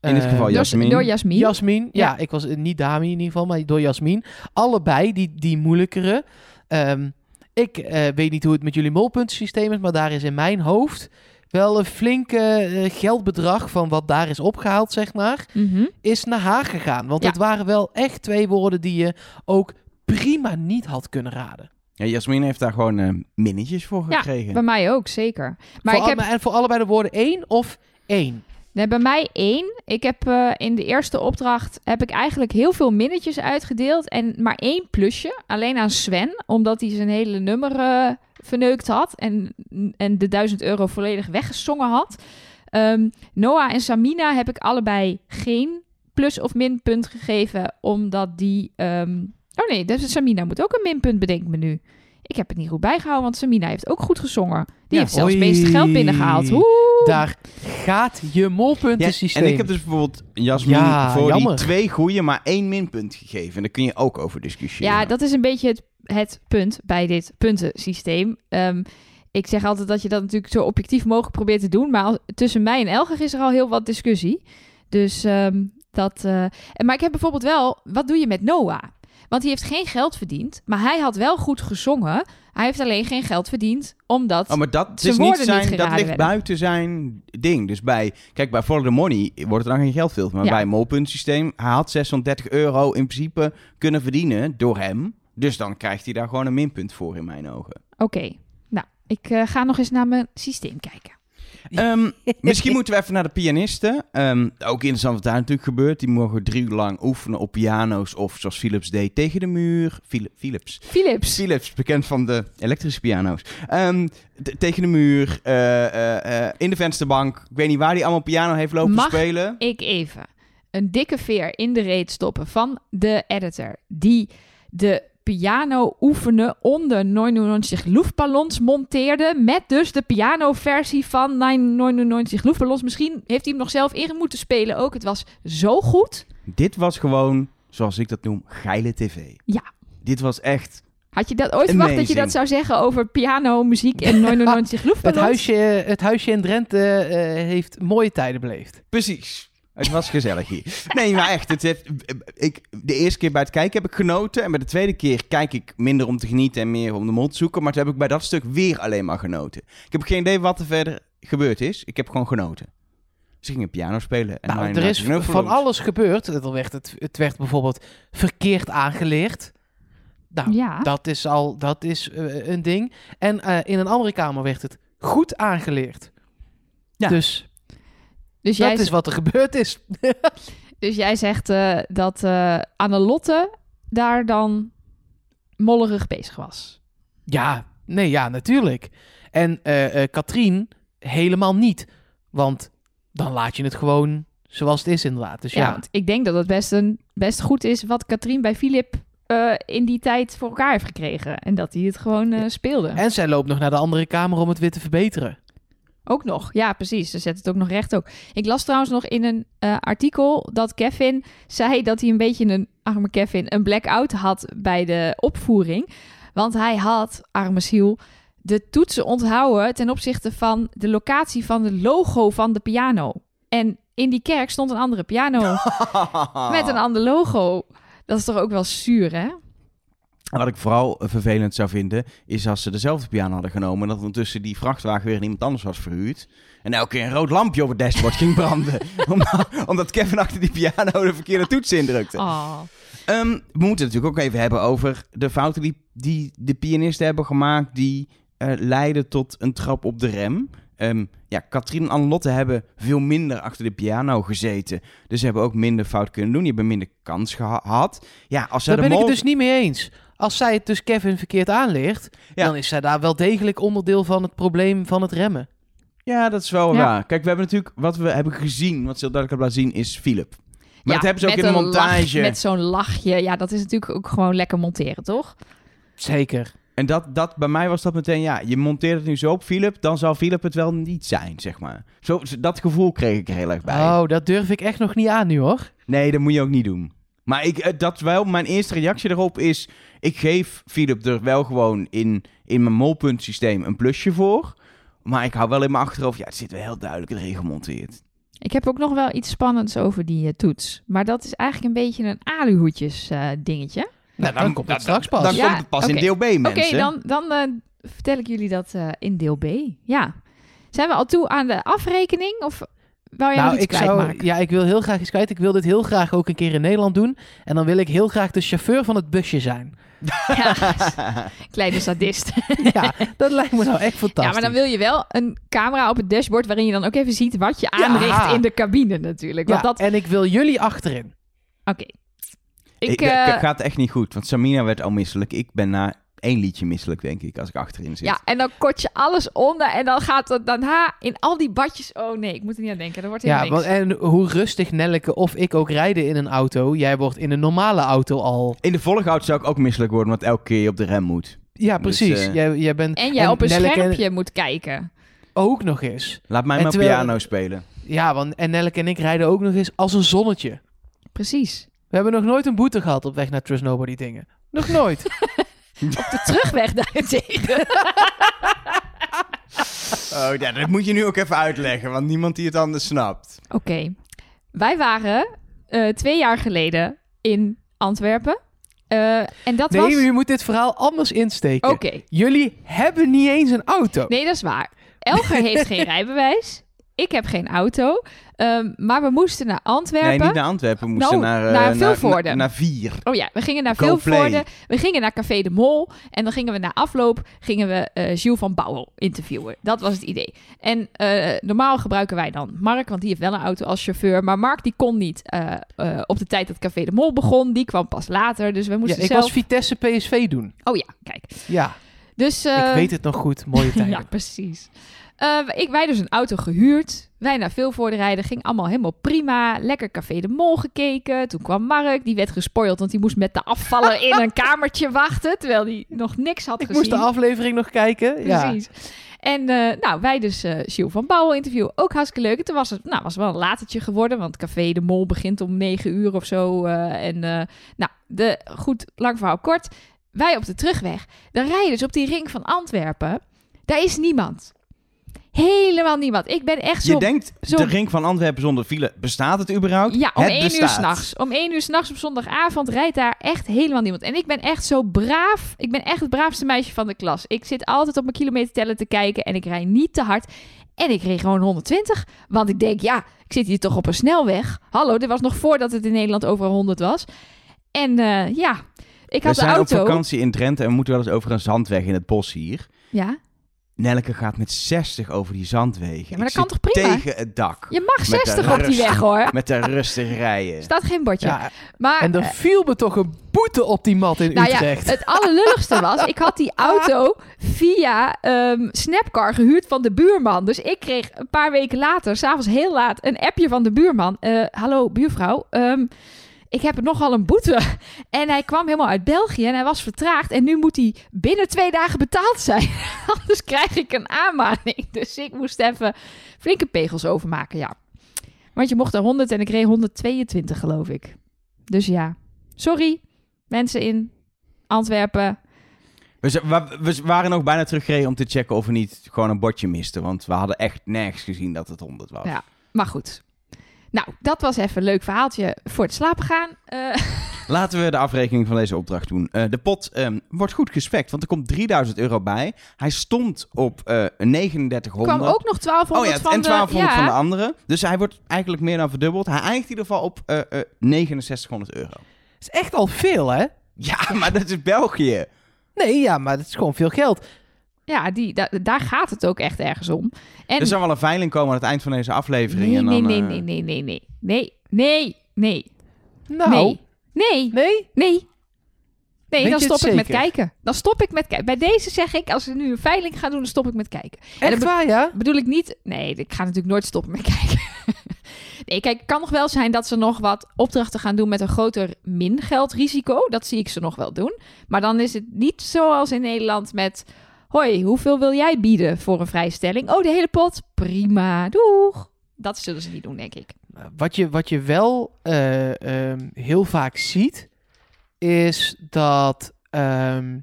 C: In dit
A: eh,
C: geval
B: Door,
C: Jasmin.
B: door Jasmin.
A: Jasmin. Ja.
B: Ja.
A: ik was eh, niet Dami in ieder geval, maar door Jasmin. Allebei die, die moeilijkere. Ehm, ik eh, weet niet hoe het met jullie molpuntensysteem is, maar daar is in mijn hoofd wel een flinke eh, geldbedrag van wat daar is opgehaald, zeg maar,
B: Mhm.
A: is naar haar gegaan. Want
B: Ja.
A: het waren wel echt twee woorden die je ook prima niet had kunnen raden.
C: Ja, Jasmin heeft daar gewoon eh, minnetjes voor
B: Ja,
C: gekregen.
B: Bij mij ook, zeker. Maar
A: voor
B: ik heb
A: En voor allebei de woorden één of één?
B: Nee, bij mij één. Ik heb eh, in de eerste opdracht heb ik eigenlijk heel veel minnetjes uitgedeeld en maar één plusje. Alleen aan Sven, omdat hij zijn hele nummer eh, verneukt had en, en de 1000 euro volledig weggezongen had. Ehm, Noah en Samina heb ik allebei geen plus of minpunt gegeven, omdat die... ehm, Oh nee, dus Samina moet ook een minpunt, bedenk me nu. Ik heb het niet goed bijgehouden, want Samina heeft ook goed gezongen. Die
C: Ja.
B: heeft zelfs het meeste geld binnengehaald. Oeh.
A: Daar gaat je
C: Ja,
A: molpuntensysteem.
C: en ik heb dus bijvoorbeeld Jasmin
A: Ja,
C: voor
A: jammer.
C: die twee goede, maar één minpunt gegeven. En daar kun je ook over discussiëren.
B: Ja, dat is een beetje het, het punt bij dit puntensysteem. Ehm, ik zeg altijd dat je dat natuurlijk zo objectief mogelijk probeert te doen. Maar als- tussen mij en Elger is er al heel wat discussie. Dus ehm, dat. eh, en- maar ik heb bijvoorbeeld wel. Wat doe je met Noah? Want hij heeft geen geld verdiend. Maar hij had wel goed gezongen. Hij heeft alleen geen geld verdiend. Omdat.
C: Oh, maar dat
B: Zijn
C: is niet zijn, dat ligt
B: werden.
C: buiten zijn ding. Dus bij, kijk, bij Follow the Money wordt er dan geen geld veel. Maar
B: Ja.
C: bij een molpuntsysteem, hij had 630 euro in principe kunnen verdienen door hem. Dus dan krijgt hij daar gewoon een minpunt voor in mijn ogen.
B: Oké. Nou, ik eh, ga nog eens naar mijn systeem kijken.
C: Ehm, misschien moeten we even naar de pianisten. Ehm, ook interessant wat daar natuurlijk gebeurt. Die mogen drie uur lang oefenen op piano's of zoals Philips deed tegen de muur. Phil- Philips.
B: Philips.
C: Philips, bekend van de elektrische piano's. Ehm, tegen de muur, eh, eh, eh, in de vensterbank. Ik weet niet waar die allemaal piano heeft lopen
B: Mag
C: spelen.
B: ik even een dikke veer in de reet stoppen van de editor die de piano oefenen onder 99 luchtballons monteerde met dus de pianoversie van 99 luchtballons. Misschien heeft hij hem nog zelf in moeten spelen ook. Het was zo goed.
C: Dit was gewoon, zoals ik dat noem, geile tv.
B: Ja.
C: Dit was echt...
B: Had je dat ooit verwacht dat je dat zou zeggen over piano, muziek en 99
A: het,
B: luchtballons?
A: huisje, het huisje in Drenthe eh, heeft mooie tijden beleefd.
C: Precies. Het was gezellig hier. Nee, maar echt. Het heeft, ik, de eerste keer bij het kijken heb ik genoten. En bij de tweede keer kijk ik minder om te genieten en meer om de mond te zoeken. Maar toen heb ik bij dat stuk weer alleen maar genoten. Ik heb geen idee wat er verder gebeurd is. Ik heb gewoon genoten. Ze gingen piano spelen. En
A: Nou, er is van alles gebeurd. Het werd, het, het werd bijvoorbeeld verkeerd aangeleerd. Nou,
B: Ja.
A: dat is al dat is, eh, een ding. En eh, in een andere kamer werd het goed aangeleerd.
C: Ja.
A: Dus
B: Dus jij,
A: dat is wat er gebeurd is.
B: dus jij zegt eh, dat eh Annelotte daar dan mollerig bezig was.
A: Ja, nee, ja, natuurlijk. En eh Katrien helemaal niet. Want dan laat je het gewoon zoals het is inderdaad. Dus
B: Ja,
A: ja,
B: want ik denk dat het best, een, best goed is wat Katrien bij Filip in die tijd voor elkaar heeft gekregen. En dat hij het gewoon speelde.
A: En zij loopt nog naar de andere kamer om het weer te verbeteren.
B: Ook nog, ja precies. Ze zet het ook nog recht ook. Ik las trouwens nog in een eh, artikel dat Kevin zei dat hij een beetje een, arme Kevin, een blackout had bij de opvoering. Want hij had, arme ziel, de toetsen onthouden ten opzichte van de locatie van de logo van de piano. En in die kerk stond een andere piano met een ander logo. Dat is toch ook wel zuur, hè?
C: Wat ik vooral eh, vervelend zou vinden, is als ze dezelfde piano hadden genomen... en dat ondertussen die vrachtwagen weer aan iemand anders was verhuurd... en elke keer een rood lampje op het dashboard ging branden... omdat, omdat Kevin achter die piano de verkeerde toets indrukte.
B: Oh.
C: Ehm, we moeten het natuurlijk ook even hebben over de fouten die, die de pianisten hebben gemaakt... die eh, leiden tot een trap op de rem. Ehm, ja, Katrien en Annelotte hebben veel minder achter de piano gezeten. Dus ze hebben ook minder fout kunnen doen. Die hebben minder kans geha- gehad. Ja, als
A: Daar ben ik het dus niet mee eens. Als zij het dus Kevin verkeerd aanleert,
C: Ja.
A: dan is zij daar wel degelijk onderdeel van het probleem van het remmen.
C: Ja, dat is wel
B: Ja.
C: waar. Kijk, we hebben natuurlijk... Wat we hebben gezien, wat ze heel duidelijk hebben laten zien, is Philip. Maar
B: Ja,
C: dat hebben ze ook
B: met
C: in de
B: een
C: montage.
B: lach- met zo'n lachje. Ja, dat is natuurlijk ook gewoon lekker monteren, toch?
A: Zeker.
C: En dat, dat, bij mij was dat meteen, ja, je monteert het nu zo op Philip, dan zal Philip het wel niet zijn, zeg maar. Zo, dat gevoel kreeg ik er heel erg bij.
A: Oh, dat durf ik echt nog niet aan nu hoor.
C: Nee, dat moet je ook niet doen. Maar ik, eh, dat wel, mijn eerste reactie erop is, ik geef Philip er wel gewoon in, in mijn molpuntsysteem een plusje voor. Maar ik hou wel in mijn achterhoofd, ja, het zit wel heel duidelijk erin gemonteerd.
B: Ik heb ook nog wel iets spannends over die eh, toets. Maar dat is eigenlijk een beetje een aluhoedjes eh, dingetje.
A: Nou, dan, komt het straks pas.
C: Dan
B: Ja,
C: komt het pas in
B: oké.
C: deel B,
B: Oké,
C: mensen.
B: dan, dan eh, vertel ik jullie dat eh, in deel B. Ja. Zijn we al toe aan de afrekening? Of wou jij nog
A: Nou,
B: iets
A: ik
B: kwijt,
A: zou, ja, ik wil heel graag iets kwijt. Ik wil dit heel graag ook een keer in Nederland doen. En dan wil ik heel graag de chauffeur van het busje zijn.
B: Ja, kleine sadist.
A: ja, dat lijkt me nou echt fantastisch.
B: Ja, maar dan wil je wel een camera op het dashboard... waarin je dan ook even ziet wat je
A: Ja.
B: aanricht in de cabine natuurlijk. Want
A: Ja,
B: dat...
A: En ik wil jullie achterin.
B: Oké.
C: Ik,
B: Ik,
C: ik-
B: eh,
C: het gaat echt niet goed, want Samina werd al misselijk. Ik ben na één liedje misselijk, denk ik, als ik achterin zit.
B: Ja, en dan kort je alles onder en dan gaat het daarna in al die badjes. Oh nee, ik moet er niet aan denken. Dat wordt
A: Ja,
B: helemaal
A: want,
B: niks.
A: en hoe rustig Nelleke of ik ook rijden in een auto, jij wordt in een normale auto al...
C: In de volgauto zou ik ook misselijk worden, want elke keer je op de rem moet.
A: Ja,
C: Dus,
A: precies.
C: eh,
A: jij, jij bent...
B: En jij op een
A: Nelleke
B: schermpje moet kijken.
A: Ook nog eens.
C: Laat mij maar
A: terwijl-
C: piano spelen.
A: Ja, want en Nelleke en ik rijden ook nog eens als een zonnetje.
B: Precies.
A: We hebben nog nooit een boete gehad op weg naar Trust Nobody dingen. Nog nooit.
B: Op de terugweg daarentegen.
C: Oh, ja, dat moet je nu ook even uitleggen, want niemand die het anders snapt.
B: Oké. Wij waren eh, twee jaar geleden in Antwerpen. Eh, en dat
A: nee,
B: was...
A: je moet dit verhaal anders insteken.
B: Oké.
A: Jullie hebben niet eens een auto.
B: Nee, dat is waar. Elger heeft geen rijbewijs. Ik heb geen auto. Ehm, maar we moesten naar Antwerpen.
C: Nee, niet naar Antwerpen. We moesten
B: Nou,
C: naar, eh,
B: naar Vilvoorde.
C: naar, naar vier.
B: Oh ja, we gingen naar
C: Go
B: Vilvoorde.
C: Play.
B: We gingen naar Café de Mol. En dan gingen we na afloop gingen we eh Jules van Bouwel interviewen. Dat was het idee. En eh, normaal gebruiken wij dan Mark, want die heeft wel een auto als chauffeur. Maar Mark die kon niet eh, eh, op de tijd dat Café de Mol begon. Die kwam pas later. Dus we
A: Ja,
B: moesten
A: ik
B: zelf...
A: was Vitesse PSV doen.
B: Oh ja, kijk.
A: Ja,
B: Dus, eh,
A: ik weet het nog goed. Mooie tijd.
B: ja, precies. Eh, ik, wij dus een auto gehuurd. Wij naar Vilvoorde rijden. Ging allemaal helemaal prima. Lekker Café de Mol gekeken. Toen kwam Mark. Die werd gespoild, want die moest met de afvallen in een kamertje wachten. Terwijl hij nog niks had
A: Ik
B: gezien.
A: moest de aflevering nog kijken. Ja.
B: Precies. En eh, nou, wij dus eh Gilles van Bouwel interview. Ook hartstikke leuk. En toen was het nou, was wel een latertje geworden. Want Café de Mol begint om negen uur of zo. en nou, de, goed, lang verhaal kort. Wij op de terugweg. Dan rijden dus op die ring van Antwerpen. Daar is niemand. Helemaal niemand. Ik ben echt zo...
C: Je denkt,
B: zo-
C: de ring van Antwerpen zonder file, bestaat het überhaupt?
B: Ja, om
C: het
B: één uur
C: bestaat.
B: s'nachts. Om één uur s'nachts op zondagavond rijdt daar echt helemaal niemand. En ik ben echt zo braaf. Ik ben echt het braafste meisje van de klas. Ik zit altijd op mijn kilometerteller te kijken en ik rij niet te hard. En ik reed gewoon 120. Want ik denk, ja, ik zit hier toch op een snelweg. Hallo, dit was nog voordat het in Nederland over 100 was. En eh, ja, ik
C: We
B: had de
C: zijn op
B: auto.
C: vakantie in Drenthe en we moeten wel eens over een zandweg in het bos hier.
B: Ja,
C: Nelke gaat met 60 over die zandwegen.
B: Ja, maar
C: Ik
B: dat kan
C: zit
B: toch prima?
C: tegen het dak.
B: je mag
C: Met de
B: 60 op die weg hoor.
C: Met de rustig rijden.
B: Er staat geen bordje.
A: Ja,
B: maar
A: en er
B: eh,
A: viel me toch een boete op die mat in
B: Nou ja,
A: Utrecht.
B: het allerlulligste was, ik had die auto via ehm, Snapcar gehuurd van de buurman. Dus ik kreeg een paar weken later, s'avonds heel laat, een appje van de buurman. Eh, Hallo buurvrouw, ehm, ik heb nogal een boete. En hij kwam helemaal uit België en hij was vertraagd. En nu moet hij binnen twee dagen betaald zijn. Anders krijg ik een aanmaning. Dus ik moest even flinke pegels overmaken, ja. Want je mocht er 100 en ik reed 122, geloof ik. Dus ja, sorry mensen in Antwerpen.
C: We, waren nog bijna teruggereden om te checken of we niet gewoon een bordje misten. Want we hadden echt nergens gezien dat het 100 was.
B: Ja. Maar goed. Nou, dat was even een leuk verhaaltje voor het slapen gaan. Eh,
C: Laten we de afrekening van deze opdracht doen. Eh, de pot ehm, wordt goed gespekt, want er komt 3000 euro bij. Hij stond op eh 3900.
B: kwam ook nog 1200
C: Oh ja,
B: van
C: en 1200
B: de...
C: van de andere. Dus hij wordt eigenlijk meer dan verdubbeld. Hij eindigt in ieder geval op eh, eh, 6900 euro.
A: is echt al veel, hè?
C: Ja, maar dat is België.
A: Nee, ja, maar dat is gewoon veel geld.
B: Ja, die, da- daar gaat het ook echt ergens om. En
C: Er zal wel een veiling komen aan het eind van deze aflevering.
B: nee,
C: en
B: nee,
C: dan,
B: nee,
C: eh,
B: nee, nee, nee, nee. Nee, nee, nee,
A: Nou,
B: nee. Nee,
A: nee?
B: nee. Nee,
A: Weet
B: dan stop ik met kijken. Dan stop ik met kijken. Bij deze zeg ik, als we nu een veiling gaan doen, dan stop ik met kijken. En
A: Echt waar, ja?
B: bedoel ik niet... Nee, ik ga natuurlijk nooit stoppen met kijken. nee, kijk, het kan nog wel zijn dat ze nog wat opdrachten gaan doen met een groter mingeldrisico. Dat zie ik ze nog wel doen. Maar dan is het niet zoals in Nederland met... Hoi, hoeveel wil jij bieden voor een vrijstelling? Oh, de hele pot? Prima, doeg. Dat zullen ze niet doen, denk ik.
A: Wat je, wat je wel eh, ehm, heel vaak ziet, is dat ehm,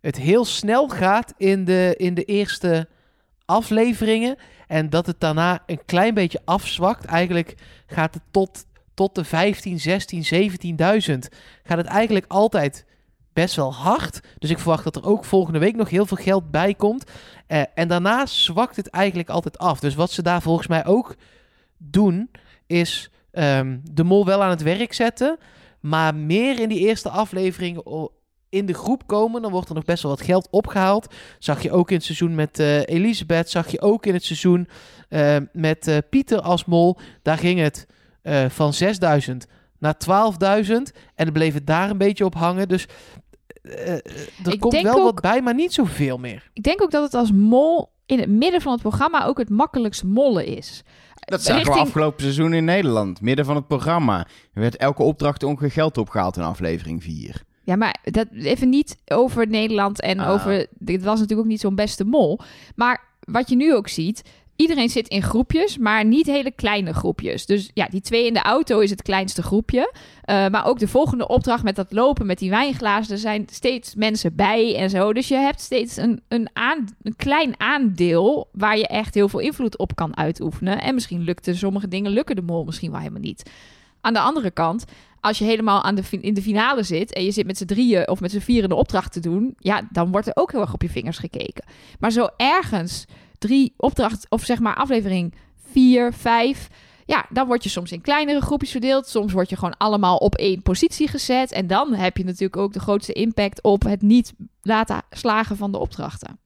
A: het heel snel gaat in de, in de eerste afleveringen. En dat het daarna een klein beetje afzwakt. Eigenlijk gaat het tot, tot de 15, 16, 17.000. Gaat het eigenlijk altijd best wel hard. Dus ik verwacht dat er ook volgende week nog heel veel geld bij komt. Eh, en daarna zwakt het eigenlijk altijd af. Dus wat ze daar volgens mij ook doen, is ehm, de mol wel aan het werk zetten. Maar meer in die eerste aflevering in de groep komen. Dan wordt er nog best wel wat geld opgehaald. Zag je ook in het seizoen met eh, Elisabeth. Zag je ook in het seizoen eh, met Pieter als mol. Daar ging het van 6000 naar 12.000. En dan bleef het daar een beetje op hangen. Dus eh, er
B: Ik
A: komt wel
B: ook-
A: wat bij, maar niet zoveel meer.
B: Ik denk ook dat het als mol in het midden van het programma ook het makkelijkst mollen is.
C: Dat zagen we afgelopen seizoen in Nederland. Midden van het programma. Er werd elke opdracht ongeveer geld opgehaald in aflevering 4.
B: Ja, maar dat, even niet over Nederland en
C: Ah.
B: over... Dit was natuurlijk ook niet zo'n beste mol. Maar wat je nu ook ziet... Iedereen zit in groepjes, maar niet hele kleine groepjes. Dus ja, die twee in de auto is het kleinste groepje. Eh, maar ook de volgende opdracht met dat lopen met die wijnglazen... er zijn steeds mensen bij en zo. Dus je hebt steeds een, een, klein aandeel... waar je echt heel veel invloed op kan uitoefenen. En misschien lukten sommige dingen, lukken de mol misschien wel helemaal niet. Aan de andere kant, als je helemaal aan de, in de finale zit en je zit met z'n drieën of met z'n vieren de opdracht te doen, ja, dan wordt er ook heel erg op je vingers gekeken. Maar zo ergens drie opdracht, of zeg maar aflevering vier, vijf, ja, dan word je soms in kleinere groepjes verdeeld. Soms word je gewoon allemaal op één positie gezet. En dan heb je natuurlijk ook de grootste impact op het niet laten slagen van de opdrachten.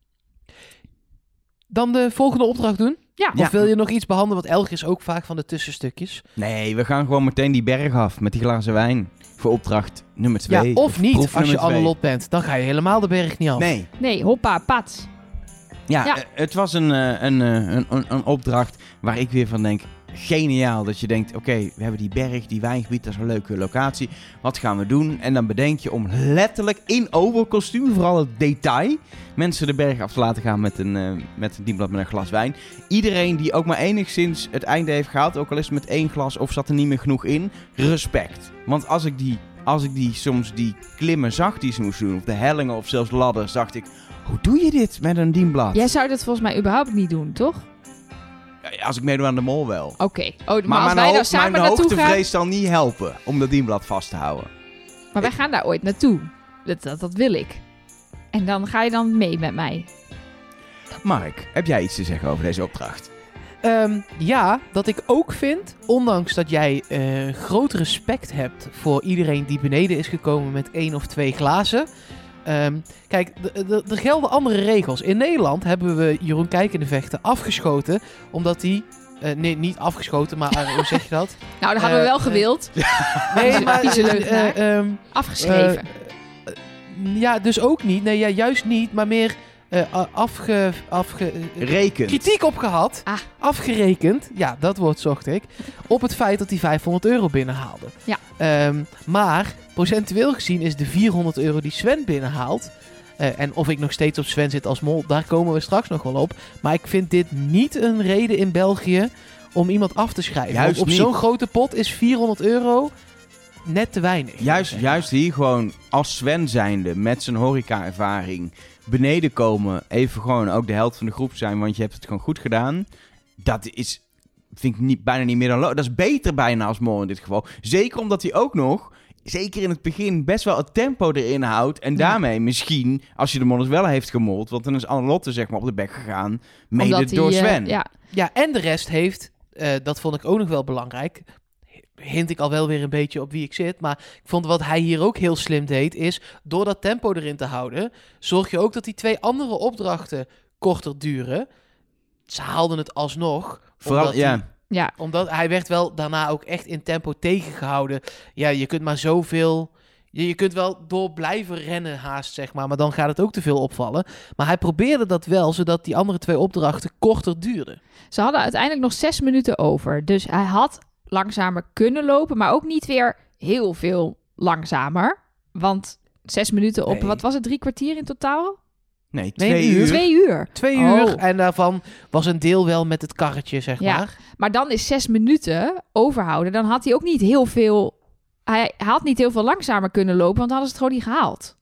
A: Dan de volgende opdracht doen?
B: Ja,
C: Ja.
A: Of wil je nog iets behandelen? Want Elger is ook vaak van de tussenstukjes.
C: Nee, we gaan gewoon meteen die berg af met die glazen wijn. Voor opdracht nummer 2.
A: Ja, of niet, als je Annelot bent. Dan ga je helemaal de berg niet af.
C: Nee,
B: nee, hoppa, pat.
C: Ja,
B: Ja.
C: eh, het was een, eh, een, eh, een, een, een opdracht waar ik weer van denk... Geniaal dat je denkt, oké, we hebben die berg, die wijngebied, dat is een leuke locatie. Wat gaan we doen? En dan bedenk je om letterlijk in overkostuum, vooral het detail, mensen de berg af te laten gaan met een, eh, met een dienblad met een glas wijn. Iedereen die ook maar enigszins het einde heeft gehaald, ook al is het met één glas of zat er niet meer genoeg in, respect. Want als ik die, als ik die soms die klimmen zag die ze moesten doen, of de hellingen of zelfs ladders, dacht ik, hoe doe je dit met een dienblad?
B: Jij zou dat volgens mij überhaupt niet doen, toch?
C: Ja, Als ik meedoe aan de mol wel.
B: Oké. Oh, maar,
C: Maar,
B: als
C: mijn,
B: wij daar samen
C: mijn
B: naartoe gaan...
C: hoogtevrees zal niet helpen om dat dienblad vast te houden.
B: Maar wij gaan daar ooit naartoe. Dat, dat, dat wil ik. En dan ga je dan mee met mij.
C: Mark, heb jij iets te zeggen over deze opdracht?
A: Ehm, ja, dat ik ook vind, ondanks dat jij eh, groot respect hebt voor iedereen die beneden is gekomen met één of twee glazen. Ehm, kijk, er gelden andere regels. In Nederland hebben we Jeroen Kijkende vechten afgeschoten, omdat hij... eh, nee, niet afgeschoten, maar eh, hoe zeg je dat?
B: Nou, dat hadden we wel
A: eh,
B: gewild.
A: Nee, maar... Ehm,
B: Afgeschreven.
A: ja, dus ook niet. Nee, ja, juist niet, maar meer eh, afge... afge
C: Reken.
A: kritiek op gehad.
B: Ah.
A: Afgerekend, ja, dat woord zocht ik. Op het feit dat hij 500 euro binnenhaalde.
B: Ja.
A: Ehm, maar procentueel gezien is de 400 euro die Sven binnenhaalt. eh, en of ik nog steeds op Sven zit als mol, daar komen we straks nog wel op. Maar ik vind dit niet een reden in België om iemand af te schrijven.
C: Juist
A: op zo'n grote pot is 400 euro net te weinig.
C: Juist, juist hier gewoon als Sven zijnde met zijn horeca-ervaring beneden komen. Even gewoon ook de helft van de groep zijn, want je hebt het gewoon goed gedaan. Dat is, vind ik niet, bijna niet meer dan Dat is beter bijna als Mol in dit geval. Zeker omdat hij ook nog, zeker in het begin, best wel het tempo erin houdt. En daarmee misschien, als je de Molles wel heeft gemold, want dan is Annelotte zeg maar op de bek gegaan. Mede
B: Omdat
C: door
B: eh,
C: Sven.
B: ja,
A: Ja, en de rest heeft, eh, dat vond ik ook nog wel belangrijk. Hint ik al wel weer een beetje op wie ik zit. Maar ik vond wat hij hier ook heel slim deed, is door dat tempo erin te houden, zorg je ook dat die twee andere opdrachten korter duren. Ze haalden het alsnog.
C: Vooral,
A: omdat
C: ja.
B: Ja.
A: omdat hij werd wel daarna ook echt in tempo tegengehouden. Ja, je kunt maar zoveel. Je, je kunt wel door blijven rennen haast, zeg maar. Maar dan gaat het ook te veel opvallen. Maar hij probeerde dat wel, zodat die andere twee opdrachten korter duurden.
B: Ze hadden uiteindelijk nog zes minuten over. Dus hij had langzamer kunnen lopen, maar ook niet weer heel veel langzamer. Want zes minuten op,
A: Nee.
B: wat was het, drie kwartier in totaal?
C: Nee, twee
A: uur.
C: uur.
B: Twee uur.
A: Twee
B: Oh.
A: uur. En daarvan was een deel wel met het karretje, zeg
B: Ja.
A: maar.
B: Maar dan is zes minuten overhouden. Dan had hij ook niet heel veel. Hij had niet heel veel langzamer kunnen lopen, want dan hadden ze het gewoon niet gehaald.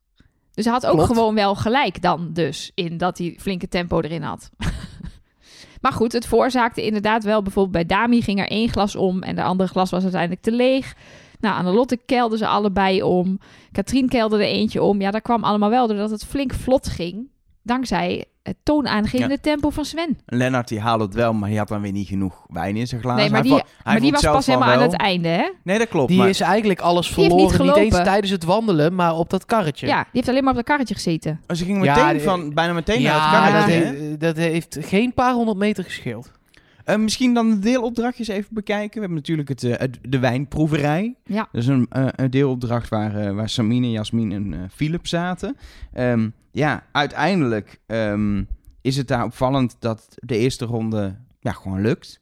B: Dus hij had ook
A: Klopt.
B: gewoon wel gelijk dan dus in dat hij flinke tempo erin had. maar goed, het veroorzaakte inderdaad wel. Bijvoorbeeld bij Dami ging er één glas om en de andere glas was uiteindelijk te leeg. Nou, aan de Lotte keilden ze allebei om. Katrien keilde er eentje om. Ja, dat kwam allemaal wel doordat het flink vlot ging. Dankzij het toonaangevende tempo van Sven.
C: Lennart die haalde het wel, maar hij had dan weer niet genoeg wijn in zijn glazen.
B: Nee, maar
C: Hij
B: die,
C: hij
B: maar die
C: vond
B: was pas
C: wel
B: helemaal aan het einde, hè?
C: Nee, dat klopt.
A: Die
C: maar
A: is eigenlijk alles
B: Die heeft
A: verloren.
B: niet
A: Niet, eens tijdens het wandelen, maar op dat karretje.
B: Ja, die heeft alleen maar op dat karretje gezeten.
C: Oh, ze ging
A: Ja,
C: meteen
A: die-
C: van, bijna meteen naar het
A: dat,
C: karretje. hè?
A: he- dat heeft geen paar honderd meter gescheeld.
C: Eh, misschien dan de deelopdrachtjes even bekijken. We hebben natuurlijk het, eh, de wijnproeverij.
B: Ja.
C: Dat is een, eh, een deelopdracht waar, waar Samine, Jasmin en Philip zaten. Ehm, ja, uiteindelijk ehm, is het daar opvallend dat de eerste ronde ja, gewoon lukt.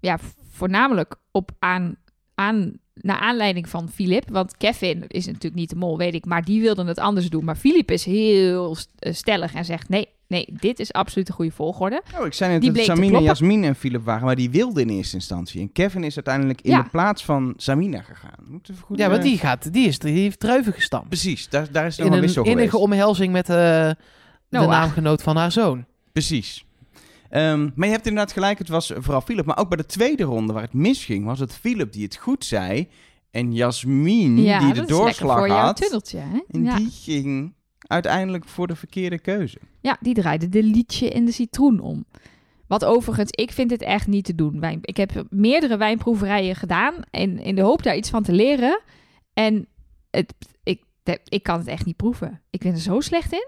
B: ja, voornamelijk op aan, aan, naar aanleiding van Filip. Want Kevin is natuurlijk niet de mol, weet ik. Maar die wilde het anders doen. Maar Filip is heel eh, stellig en zegt... Nee, nee, dit is absoluut de goede volgorde.
C: Oh, ik zei net
B: Die
C: dat
B: kloppen.
C: Jasmin en Philip waren, maar die wilden in eerste instantie. En Kevin is uiteindelijk in
B: Ja.
C: de plaats van Samina gegaan. Moet even goed,
A: Ja, want
C: eh,
A: die, gaat, die, is, die heeft druiven gestampt.
C: Precies, daar, daar is nog
A: In
C: een
A: een
C: wissel
A: innige
C: geweest.
A: omhelzing met eh, de
B: Noah.
A: naamgenoot van haar zoon.
C: Precies. Ehm, maar je hebt inderdaad gelijk, het was vooral Philip. Maar ook bij de tweede ronde waar het misging, was het Philip die het goed zei. En Jasmin
B: ja,
C: die de
B: dat is lekker
C: doorslag
B: voor jouw
C: had.
B: tunneltje, hè?
C: En
B: Ja.
C: die ging uiteindelijk voor de verkeerde keuze.
B: ja, die draaide de liedje en de citroen om. Wat overigens, ik vind het echt niet te doen. Wijn, ik heb meerdere wijnproeverijen gedaan en in de hoop daar iets van te leren. En het, ik, ik kan het echt niet proeven. Ik ben er zo slecht in.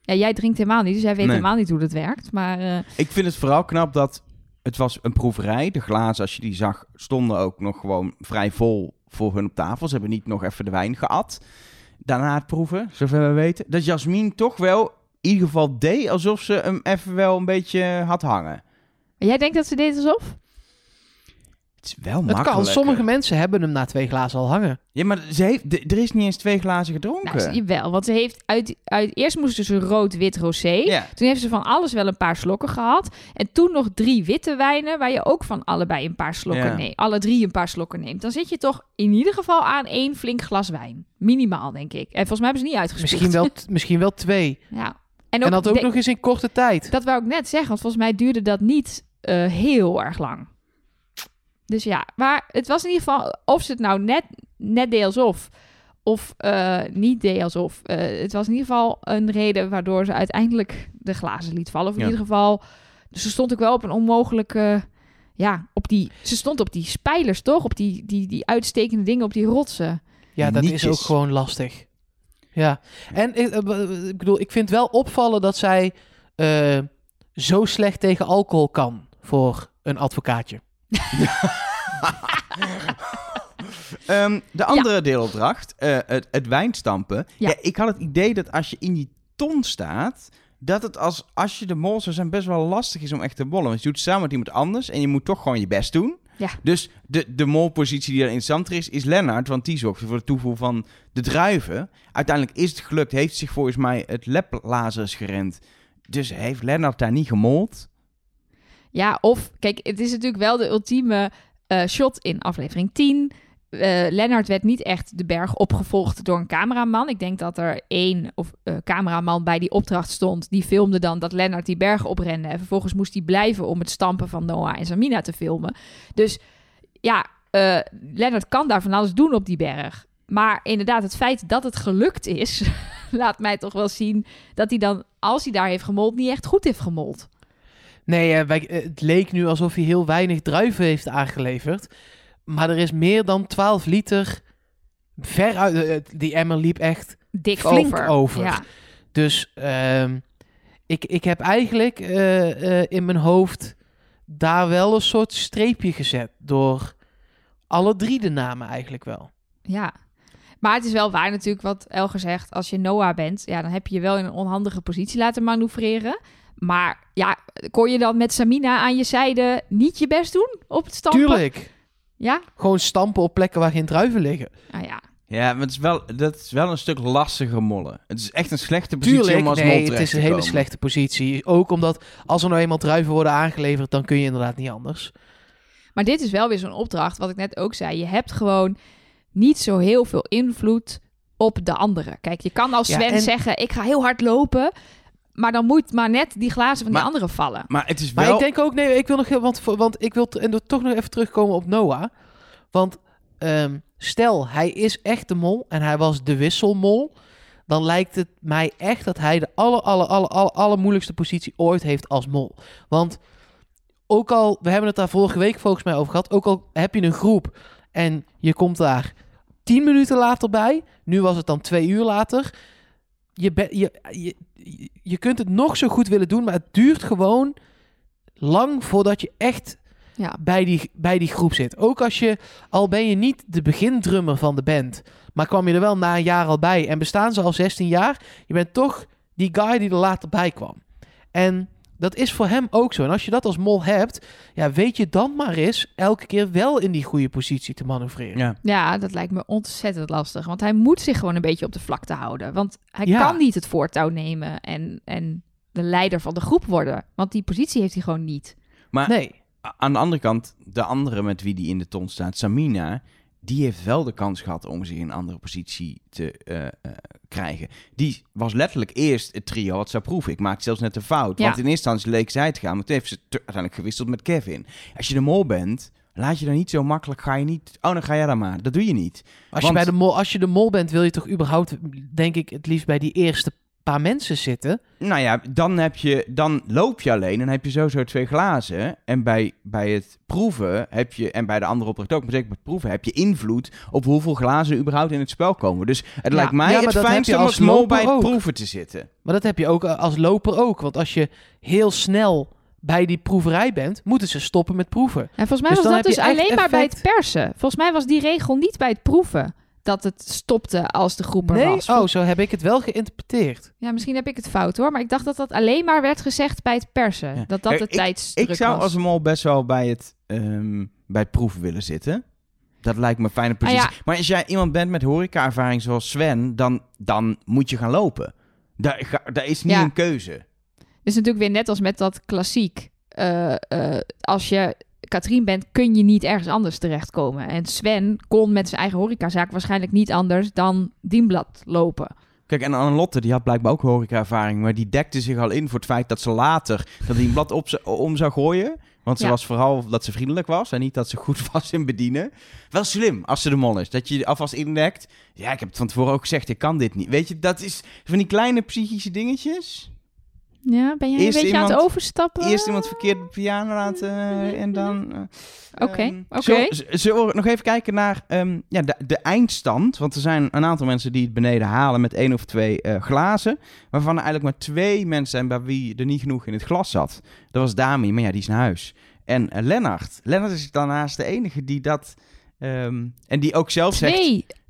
B: Ja, jij drinkt helemaal niet, dus jij weet
C: Nee.
B: helemaal niet hoe dat werkt. Maar eh,
C: Ik vind het vooral knap dat het was een proeverij. De glazen, als je die zag, stonden ook nog gewoon vrij vol voor hun op tafel. Ze hebben niet nog even de wijn geat. Daarna het proeven, zover we weten. Dat Jasmin toch wel in ieder geval deed alsof ze hem even wel een beetje had hangen.
B: jij denkt dat ze deed alsof?
C: Het is wel
A: Het
C: makkelijk.
A: kan. Sommige mensen hebben hem na twee glazen al hangen.
C: Ja, maar ze heeft, er is niet eens twee glazen gedronken.
B: Nou, jawel, want ze heeft uit, uit... Eerst moesten ze rood, wit, rosé.
C: ja.
B: Toen heeft ze van alles wel een paar slokken gehad. En toen nog drie witte wijnen, waar je ook van allebei een paar slokken
C: Ja.
B: neemt. Alle drie een paar slokken neemt. Dan zit je toch in ieder geval aan één flink glas wijn. Minimaal, denk ik. En volgens mij hebben ze niet uitgesproken.
A: Misschien wel, misschien wel twee.
B: Ja. En,
A: En dat ook
B: de-
A: nog eens in korte tijd.
B: Dat wou ik net zeggen, want volgens mij duurde dat niet eh, heel erg lang. Dus ja, maar het was in ieder geval, of ze het nou net, net deed alsof, of eh, niet deed alsof. eh, het was in ieder geval een reden waardoor ze uiteindelijk de glazen liet vallen. Of in
C: Ja.
B: ieder geval, ze stond ook wel op een onmogelijke, ja, op die, ze stond op die spijlers toch? Op die, die, die uitstekende dingen op die rotsen.
A: Ja, dat is ook gewoon lastig. Ja. En ik, eh, ik bedoel, ik vind wel opvallen dat zij eh, zo slecht tegen alcohol kan voor een advocaatje.
C: Ehm, de andere deelopdracht, eh, het, het wijnstampen.
B: Ja.
C: Ja. ik had het idee dat als je in die ton staat, dat het als, als je de mol zou zijn best wel lastig is om echt te bollen. Want je doet het samen met iemand anders en je moet toch gewoon je best doen.
B: Ja.
C: Dus de, de molpositie die er interessanter is, is Lennart. Want die zorgt voor de toevoer van de druiven. Uiteindelijk is het gelukt. Heeft zich volgens mij het leplazers gerend. Dus heeft Lennart daar niet gemold?
B: Ja, of kijk, het is natuurlijk wel de ultieme eh, shot in aflevering 10. Eh Lennart werd niet echt de berg opgevolgd door een cameraman. Ik denk dat er één of, eh, cameraman bij die opdracht stond. Die filmde dan dat Lennart die berg oprende. En vervolgens moest hij blijven om het stampen van Noah en Samina te filmen. Dus ja, eh Lennart kan daar van alles doen op die berg. Maar inderdaad, het feit dat het gelukt is, laat mij toch wel zien dat hij dan, als hij daar heeft gemold, niet echt goed heeft gemold.
A: Nee, eh, wij, eh, het leek nu alsof hij heel weinig druiven heeft aangeleverd. Maar er is meer dan 12 liter veruit. eh, die emmer liep echt.
B: Dik
A: Flink
B: over.
A: over.
B: Ja.
A: Dus ehm, ik, ik heb eigenlijk in mijn hoofd daar wel een soort streepje gezet. Door alle drie de namen eigenlijk wel.
B: Ja. Maar het is wel waar natuurlijk wat Elger zegt. Als je Noah bent, ja, dan heb je je wel in een onhandige positie laten manoeuvreren. Maar ja, kon je dan met Samina aan je zijde niet je best doen op het stampen?
A: Tuurlijk.
B: Ja?
A: Gewoon stampen op plekken waar geen druiven liggen.
B: Nou ja.
C: Ja, maar het is wel, dat is wel een stuk lastiger mollen. Het is echt een slechte positie
A: Tuurlijk,
C: om als
A: nee,
C: mol
A: het is een hele
C: komen.
A: slechte positie. Ook omdat als er nou eenmaal druiven worden aangeleverd, dan kun je inderdaad niet anders.
B: Maar dit is wel weer zo'n opdracht, wat ik net ook zei. Je hebt gewoon niet zo heel veel invloed op de anderen. Kijk, je kan als
A: Ja,
B: Sven
A: en-
B: zeggen, ik ga heel hard lopen. Maar dan moet maar net die glazen van
C: Maar-
B: die anderen vallen.
C: Maar het is
A: Maar
C: wel...
A: ik denk ook, nee, ik wil nog heel, want, want ik wil en toch nog even terugkomen op Noah. Want ehm, stel, hij is echt de mol en hij was de wisselmol. Dan lijkt het mij echt dat hij de aller, aller, aller, aller, allermoeilijkste positie ooit heeft als mol. Want ook al, we hebben het daar vorige week volgens mij over gehad. Ook al heb je een groep en je komt daar tien minuten later bij. Nu was het dan twee uur later. Je, je, je kunt het nog zo goed willen doen, maar het duurt gewoon lang voordat je echt
B: Ja.
A: bij die, bij die groep zit. Ook als je, al ben je niet de begindrummer van de band, maar kwam je er wel na een jaar al bij en bestaan ze al 16 jaar, je bent toch die guy die er later bij kwam. En dat is voor hem ook zo. En als je dat als mol hebt, ja, weet je dan maar eens elke keer wel in die goede positie te manoeuvreren.
C: Ja.
B: Ja, dat lijkt me ontzettend lastig. Want hij moet zich gewoon een beetje op de vlakte houden. Want hij
A: Ja.
B: kan niet het voortouw nemen en, en de leider van de groep worden. Want die positie heeft hij gewoon niet.
C: Maar
A: Nee.
C: aan de andere kant, de andere met wie die in de ton staat, Samina, die heeft wel de kans gehad om zich in een andere positie te eh, eh, krijgen. Die was letterlijk eerst het trio wat zou proeven. Ik maakte zelfs net een fout.
B: Ja.
C: Want in eerste instantie leek zij te gaan, maar toen heeft ze te- uiteindelijk gewisseld met Kevin. Als je de mol bent, laat je dan niet zo makkelijk, ga je niet... Oh, dan ga jij dan maar. Dat doe je niet.
A: Als,
C: Want-
A: je bij de mol, als je de mol bent, wil je toch überhaupt, denk ik, het liefst bij die eerste paar mensen zitten.
C: Nou ja, dan, heb je, dan loop je alleen en heb je sowieso twee glazen. En bij, bij het proeven heb je, en bij de andere opdracht ook, maar zeker bij het proeven, heb je invloed op hoeveel glazen überhaupt in het spel komen. Dus het
B: Ja.
C: lijkt mij
A: Ja, maar
C: het
A: dat heb
C: fijnste
A: je
C: om
A: als loper
C: bij het proeven te zitten.
A: Maar dat heb je ook als loper ook. Want als je heel snel bij die proeverij bent, moeten ze stoppen met proeven.
B: En volgens mij
A: Dus
B: was dat dus alleen maar bij het persen. Volgens mij was die regel niet bij het proeven. Dat het stopte als de groep er
A: Nee,
B: was.
A: oh, zo heb ik het wel geïnterpreteerd.
B: Ja, misschien heb ik het fout hoor. Maar ik dacht dat dat alleen maar werd gezegd bij het persen.
C: Ja.
B: Dat dat de tijdsdruk
C: Ik zou
B: was.
C: als mol best wel bij het, ehm, bij het proeven willen zitten. Dat lijkt me een fijne
B: Ah,
C: positie.
B: ja.
C: Maar als jij iemand bent met horeca-ervaring zoals Sven, dan, dan moet je gaan lopen. Daar, ga- daar is niet
B: Ja.
C: een keuze.
B: is natuurlijk weer net als met dat klassiek. Eh, eh, als je Katrien bent, kun je niet ergens anders terechtkomen. En Sven kon met zijn eigen horecazaak waarschijnlijk niet anders dan Dienblad lopen.
C: Kijk, en Annelotte, die had blijkbaar ook horeca-ervaring, maar die dekte zich al in voor het feit dat ze later dat die een blad op ze, om zou gooien. Want ze
B: Ja.
C: was vooral dat ze vriendelijk was en niet dat ze goed was in bedienen. Wel slim, als ze de mol is. Dat je je alvast indekt. Ja, ik heb het van tevoren ook gezegd, ik kan dit niet. Weet je, dat is van die kleine psychische dingetjes.
B: Ja, ben jij
C: Eerst
B: een beetje aan het
C: iemand-
B: overstappen?
C: Eerst iemand verkeerd de piano laten eh, en dan... eh,
B: Oké,
C: ehm,
B: oké.
C: Zullen, we nog even kijken naar ehm, ja, de, de eindstand? Want er zijn een aantal mensen die het beneden halen met één of twee eh, glazen. Waarvan er eigenlijk maar twee mensen zijn bij wie er niet genoeg in het glas zat. Dat was Dami, maar ja, die is naar huis. En Lennart. Lennart is daarnaast de enige die dat... ehm, en die ook zelf zegt...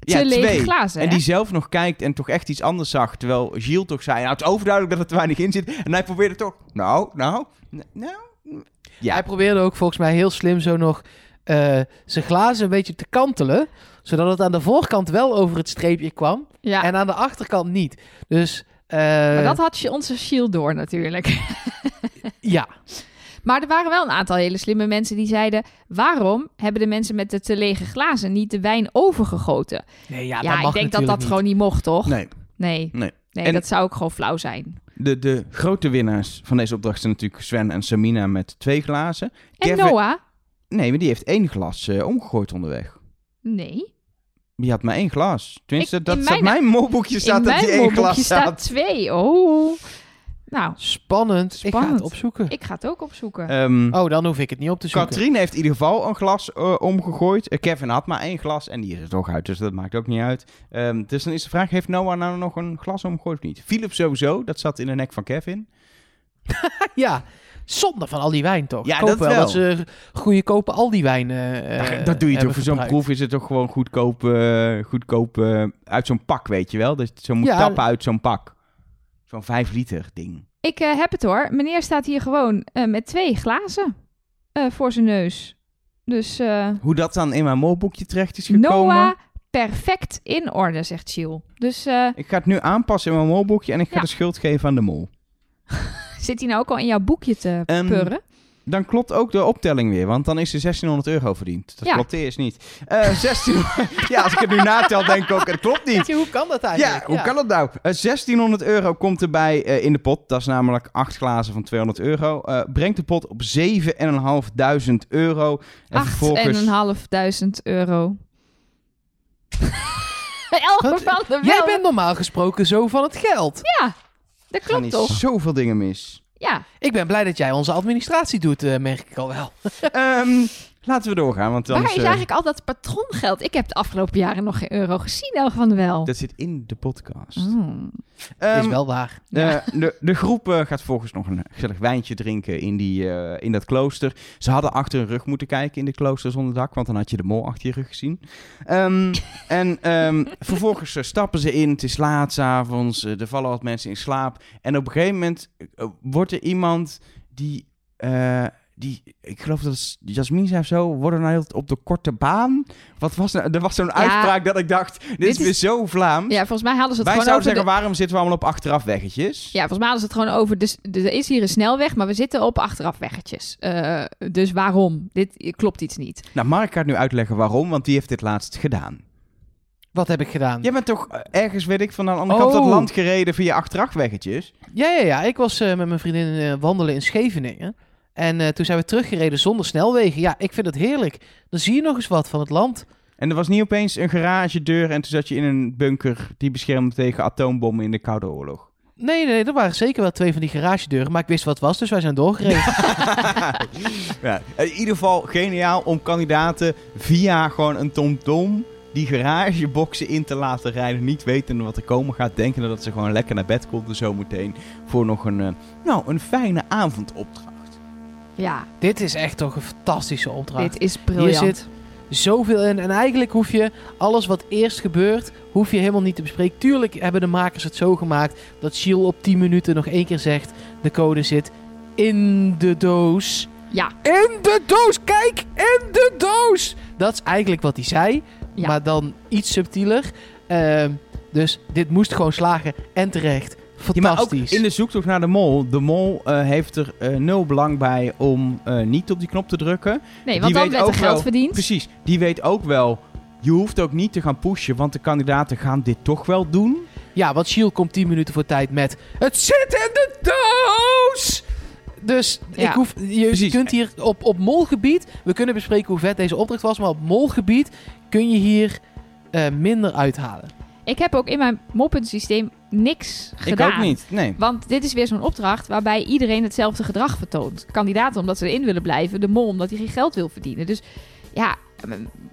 B: Te
C: Ja,
B: lege
C: twee.
B: glazen,
C: En
B: hè?
C: die zelf nog kijkt en toch echt iets anders zag. Terwijl Gilles toch zei, nou het is overduidelijk dat er te weinig in zit. En hij probeerde toch, nou, nou, nou... Ja,
A: Hij probeerde ook volgens mij heel slim zo nog eh, zijn glazen een beetje te kantelen. Zodat het aan de voorkant wel over het streepje kwam.
B: Ja,
A: En aan de achterkant niet. Dus eh,
B: maar dat had je onze shield door natuurlijk.
A: ja.
B: Maar er waren wel een aantal hele slimme mensen die zeiden... waarom hebben de mensen met de te lege glazen niet de wijn overgegoten?
A: Nee, ja,
B: Ja,
A: dat
B: ik
A: mag
B: denk dat dat gewoon niet mocht, toch?
C: nee,
B: Nee,
C: nee.
B: nee
C: En-
B: dat zou ook gewoon flauw zijn.
C: De, de grote winnaars van deze opdracht zijn natuurlijk Sven en Samina met twee glazen.
B: En
C: Kevin-
B: Noah?
C: Nee, maar die heeft één glas eh, omgegooid onderweg.
B: Nee.
C: Die had maar één glas. Tenminste,
B: Ik-
C: dat
B: in
C: staat
B: mijn-
C: mijn molboekje staat
B: In
C: dat
B: mijn
C: die één glas
B: staat
C: staat.
B: twee. Oh. Nou,
A: Spannend. Ik ga
B: Spannend.
A: het opzoeken.
B: ik ga het ook opzoeken.
C: Ehm
A: Oh, dan hoef ik het niet op te zoeken.
C: Katrien heeft in ieder geval een glas eh, omgegooid. Eh, Kevin had maar één glas en die is er toch uit, dus dat maakt ook niet uit. Ehm, dus dan is de vraag, heeft Noah nou nog een glas omgegooid of niet? Philip sowieso, dat zat in de nek van Kevin.
A: Ja, zonde van al die wijn toch?
C: Ja,
A: Ik hoop
C: dat
A: wel
C: wel.
A: dat ze goedkope al die wijn eh
C: dat doe je toch, voor zo'n proef is het toch gewoon goedkoop, goedkoop uit zo'n pak, weet je wel? Dat je zo moet
A: Ja.
C: tappen uit zo'n pak. Zo'n 5 liter ding.
B: Ik eh, heb het hoor. Meneer staat hier gewoon eh, met twee glazen eh, voor zijn neus. Dus
C: Hoe dat dan in mijn molboekje terecht is gekomen...
B: Noah, perfect in orde, zegt Chiel. Dus
C: Ik ga het nu aanpassen in mijn molboekje en ik ga
B: Ja.
C: de schuld geven aan de mol.
B: zit hij nou ook al in jouw boekje te
C: Ehm,
B: purren?
C: Dan klopt ook de optelling weer, want dan is er 1600 euro verdiend. Dat
B: Ja.
C: klopt eerst niet. Eh 16... ja, als ik het nu natel, denk ik ook, het klopt niet.
A: Hoe kan dat
C: Ja,
A: eigenlijk?
C: hoe kan dat nou? Eh, 1600 euro komt erbij eh, in de pot. Dat is namelijk 8 glazen van 200 euro. Eh, brengt de pot op 7.500 euro. En
B: Acht
C: vervolgens...
B: en een half duizend euro. Elke van de
A: Jij bent normaal gesproken zo van het geld.
B: Ja, dat
C: gaan
B: klopt toch?
C: zoveel dingen mis.
B: Ja,
A: Ik ben blij dat jij onze administratie doet, eh, merk ik al wel.
C: Ehm, Laten we doorgaan, want
B: Waar is
C: eh,
B: eigenlijk al dat patrongeld? Ik heb de afgelopen jaren nog geen euro gezien, Elge van de Wel.
C: dat zit in de podcast.
B: Mm.
A: Is wel waar.
C: Eh, de, de groep eh, gaat volgens nog een gezellig wijntje drinken in, die, eh, in dat klooster. Ze hadden achter hun rug moeten kijken in de klooster zonder dak, want dan had je de mol achter je rug gezien. Ehm, en ehm, vervolgens stappen ze in, het is laat 's avonds, eh, er vallen wat mensen in slaap. En op een gegeven moment wordt er iemand die, eh, die ik geloof dat het Jasmin zei of zo, worden nou heel op de korte baan. Wat was nou, er was zo'n uitspraak dat ik dacht, dit, is weer
B: is-
C: zo Vlaams.
B: Ja, volgens mij hadden ze het
C: Wij
B: gewoon
C: zouden
B: over
C: zeggen,
B: de...
C: waarom zitten we allemaal op achterafweggetjes?
B: Ja, volgens mij hadden ze het gewoon over... Dus, dus er is hier een snelweg, maar we zitten op achterafweggetjes. Eh, dus waarom? Dit klopt iets niet.
C: Nou, Mark gaat nu uitleggen waarom, want die heeft dit laatst gedaan.
A: Wat heb ik gedaan?
C: Jij bent toch eh, ergens, weet ik, van aan de andere kant
A: Oh.
C: van het land gereden via achterafweggetjes?
A: Ja, ja, ja. Ik was eh, met mijn vriendin eh, wandelen in Scheveningen. En eh, toen zijn we teruggereden zonder snelwegen. Ja, ik vind het heerlijk. Dan zie je nog eens wat van het land.
C: En er was niet opeens een garagedeur en toen zat je in een bunker die beschermde tegen atoombommen in de Koude Oorlog.
A: Nee, nee, er waren zeker wel twee van die garagedeuren. Maar ik wist wat het was, dus wij zijn doorgereden.
C: ja, in ieder geval geniaal om kandidaten via gewoon een tomtom die garageboxen in te laten rijden. Niet wetende wat er komen gaat. Denkende dat ze gewoon lekker naar bed konden zometeen. Voor nog een, eh, nou, een fijne avondopdracht.
B: Ja,
A: Dit is echt toch een fantastische opdracht.
B: dit is briljant.
A: Hier zit zoveel in. En eigenlijk hoef je alles wat eerst gebeurt, hoef je helemaal niet te bespreken. Tuurlijk hebben de makers het zo gemaakt dat Shield op 10 minuten nog één keer zegt: de code zit in de doos.
B: Ja,
A: In de doos! Kijk! In de doos! Dat is eigenlijk wat hij zei,
B: Ja.
A: maar dan iets subtieler. Ehm, dus dit moest gewoon slagen en terecht.
C: Ja, maar ook
A: Fantastisch.
C: in de zoektocht naar de mol. De mol eh, heeft er eh, nul belang bij om eh, niet op die knop te drukken.
B: nee,
C: Die
B: want dan
C: weet
B: werd er
C: ook
B: geld
C: wel-
B: verdiend.
C: Precies, die weet ook wel. Je hoeft ook niet te gaan pushen, want de kandidaten gaan dit toch wel doen.
A: Ja, want Shield komt 10 minuten voor tijd met... Het zit in de doos! Dus
B: Ja.
A: ik hoef, je
C: Precies.
A: kunt hier op, op molgebied... We kunnen bespreken hoe vet deze opdracht was, maar op molgebied kun je hier eh, minder uithalen.
B: Ik heb ook in mijn moppensysteem niks gedaan.
C: Ik ook niet, nee.
B: Want dit is weer zo'n opdracht waarbij iedereen hetzelfde gedrag vertoont. Kandidaten omdat ze erin willen blijven, de mol omdat hij geen geld wil verdienen. Dus ja,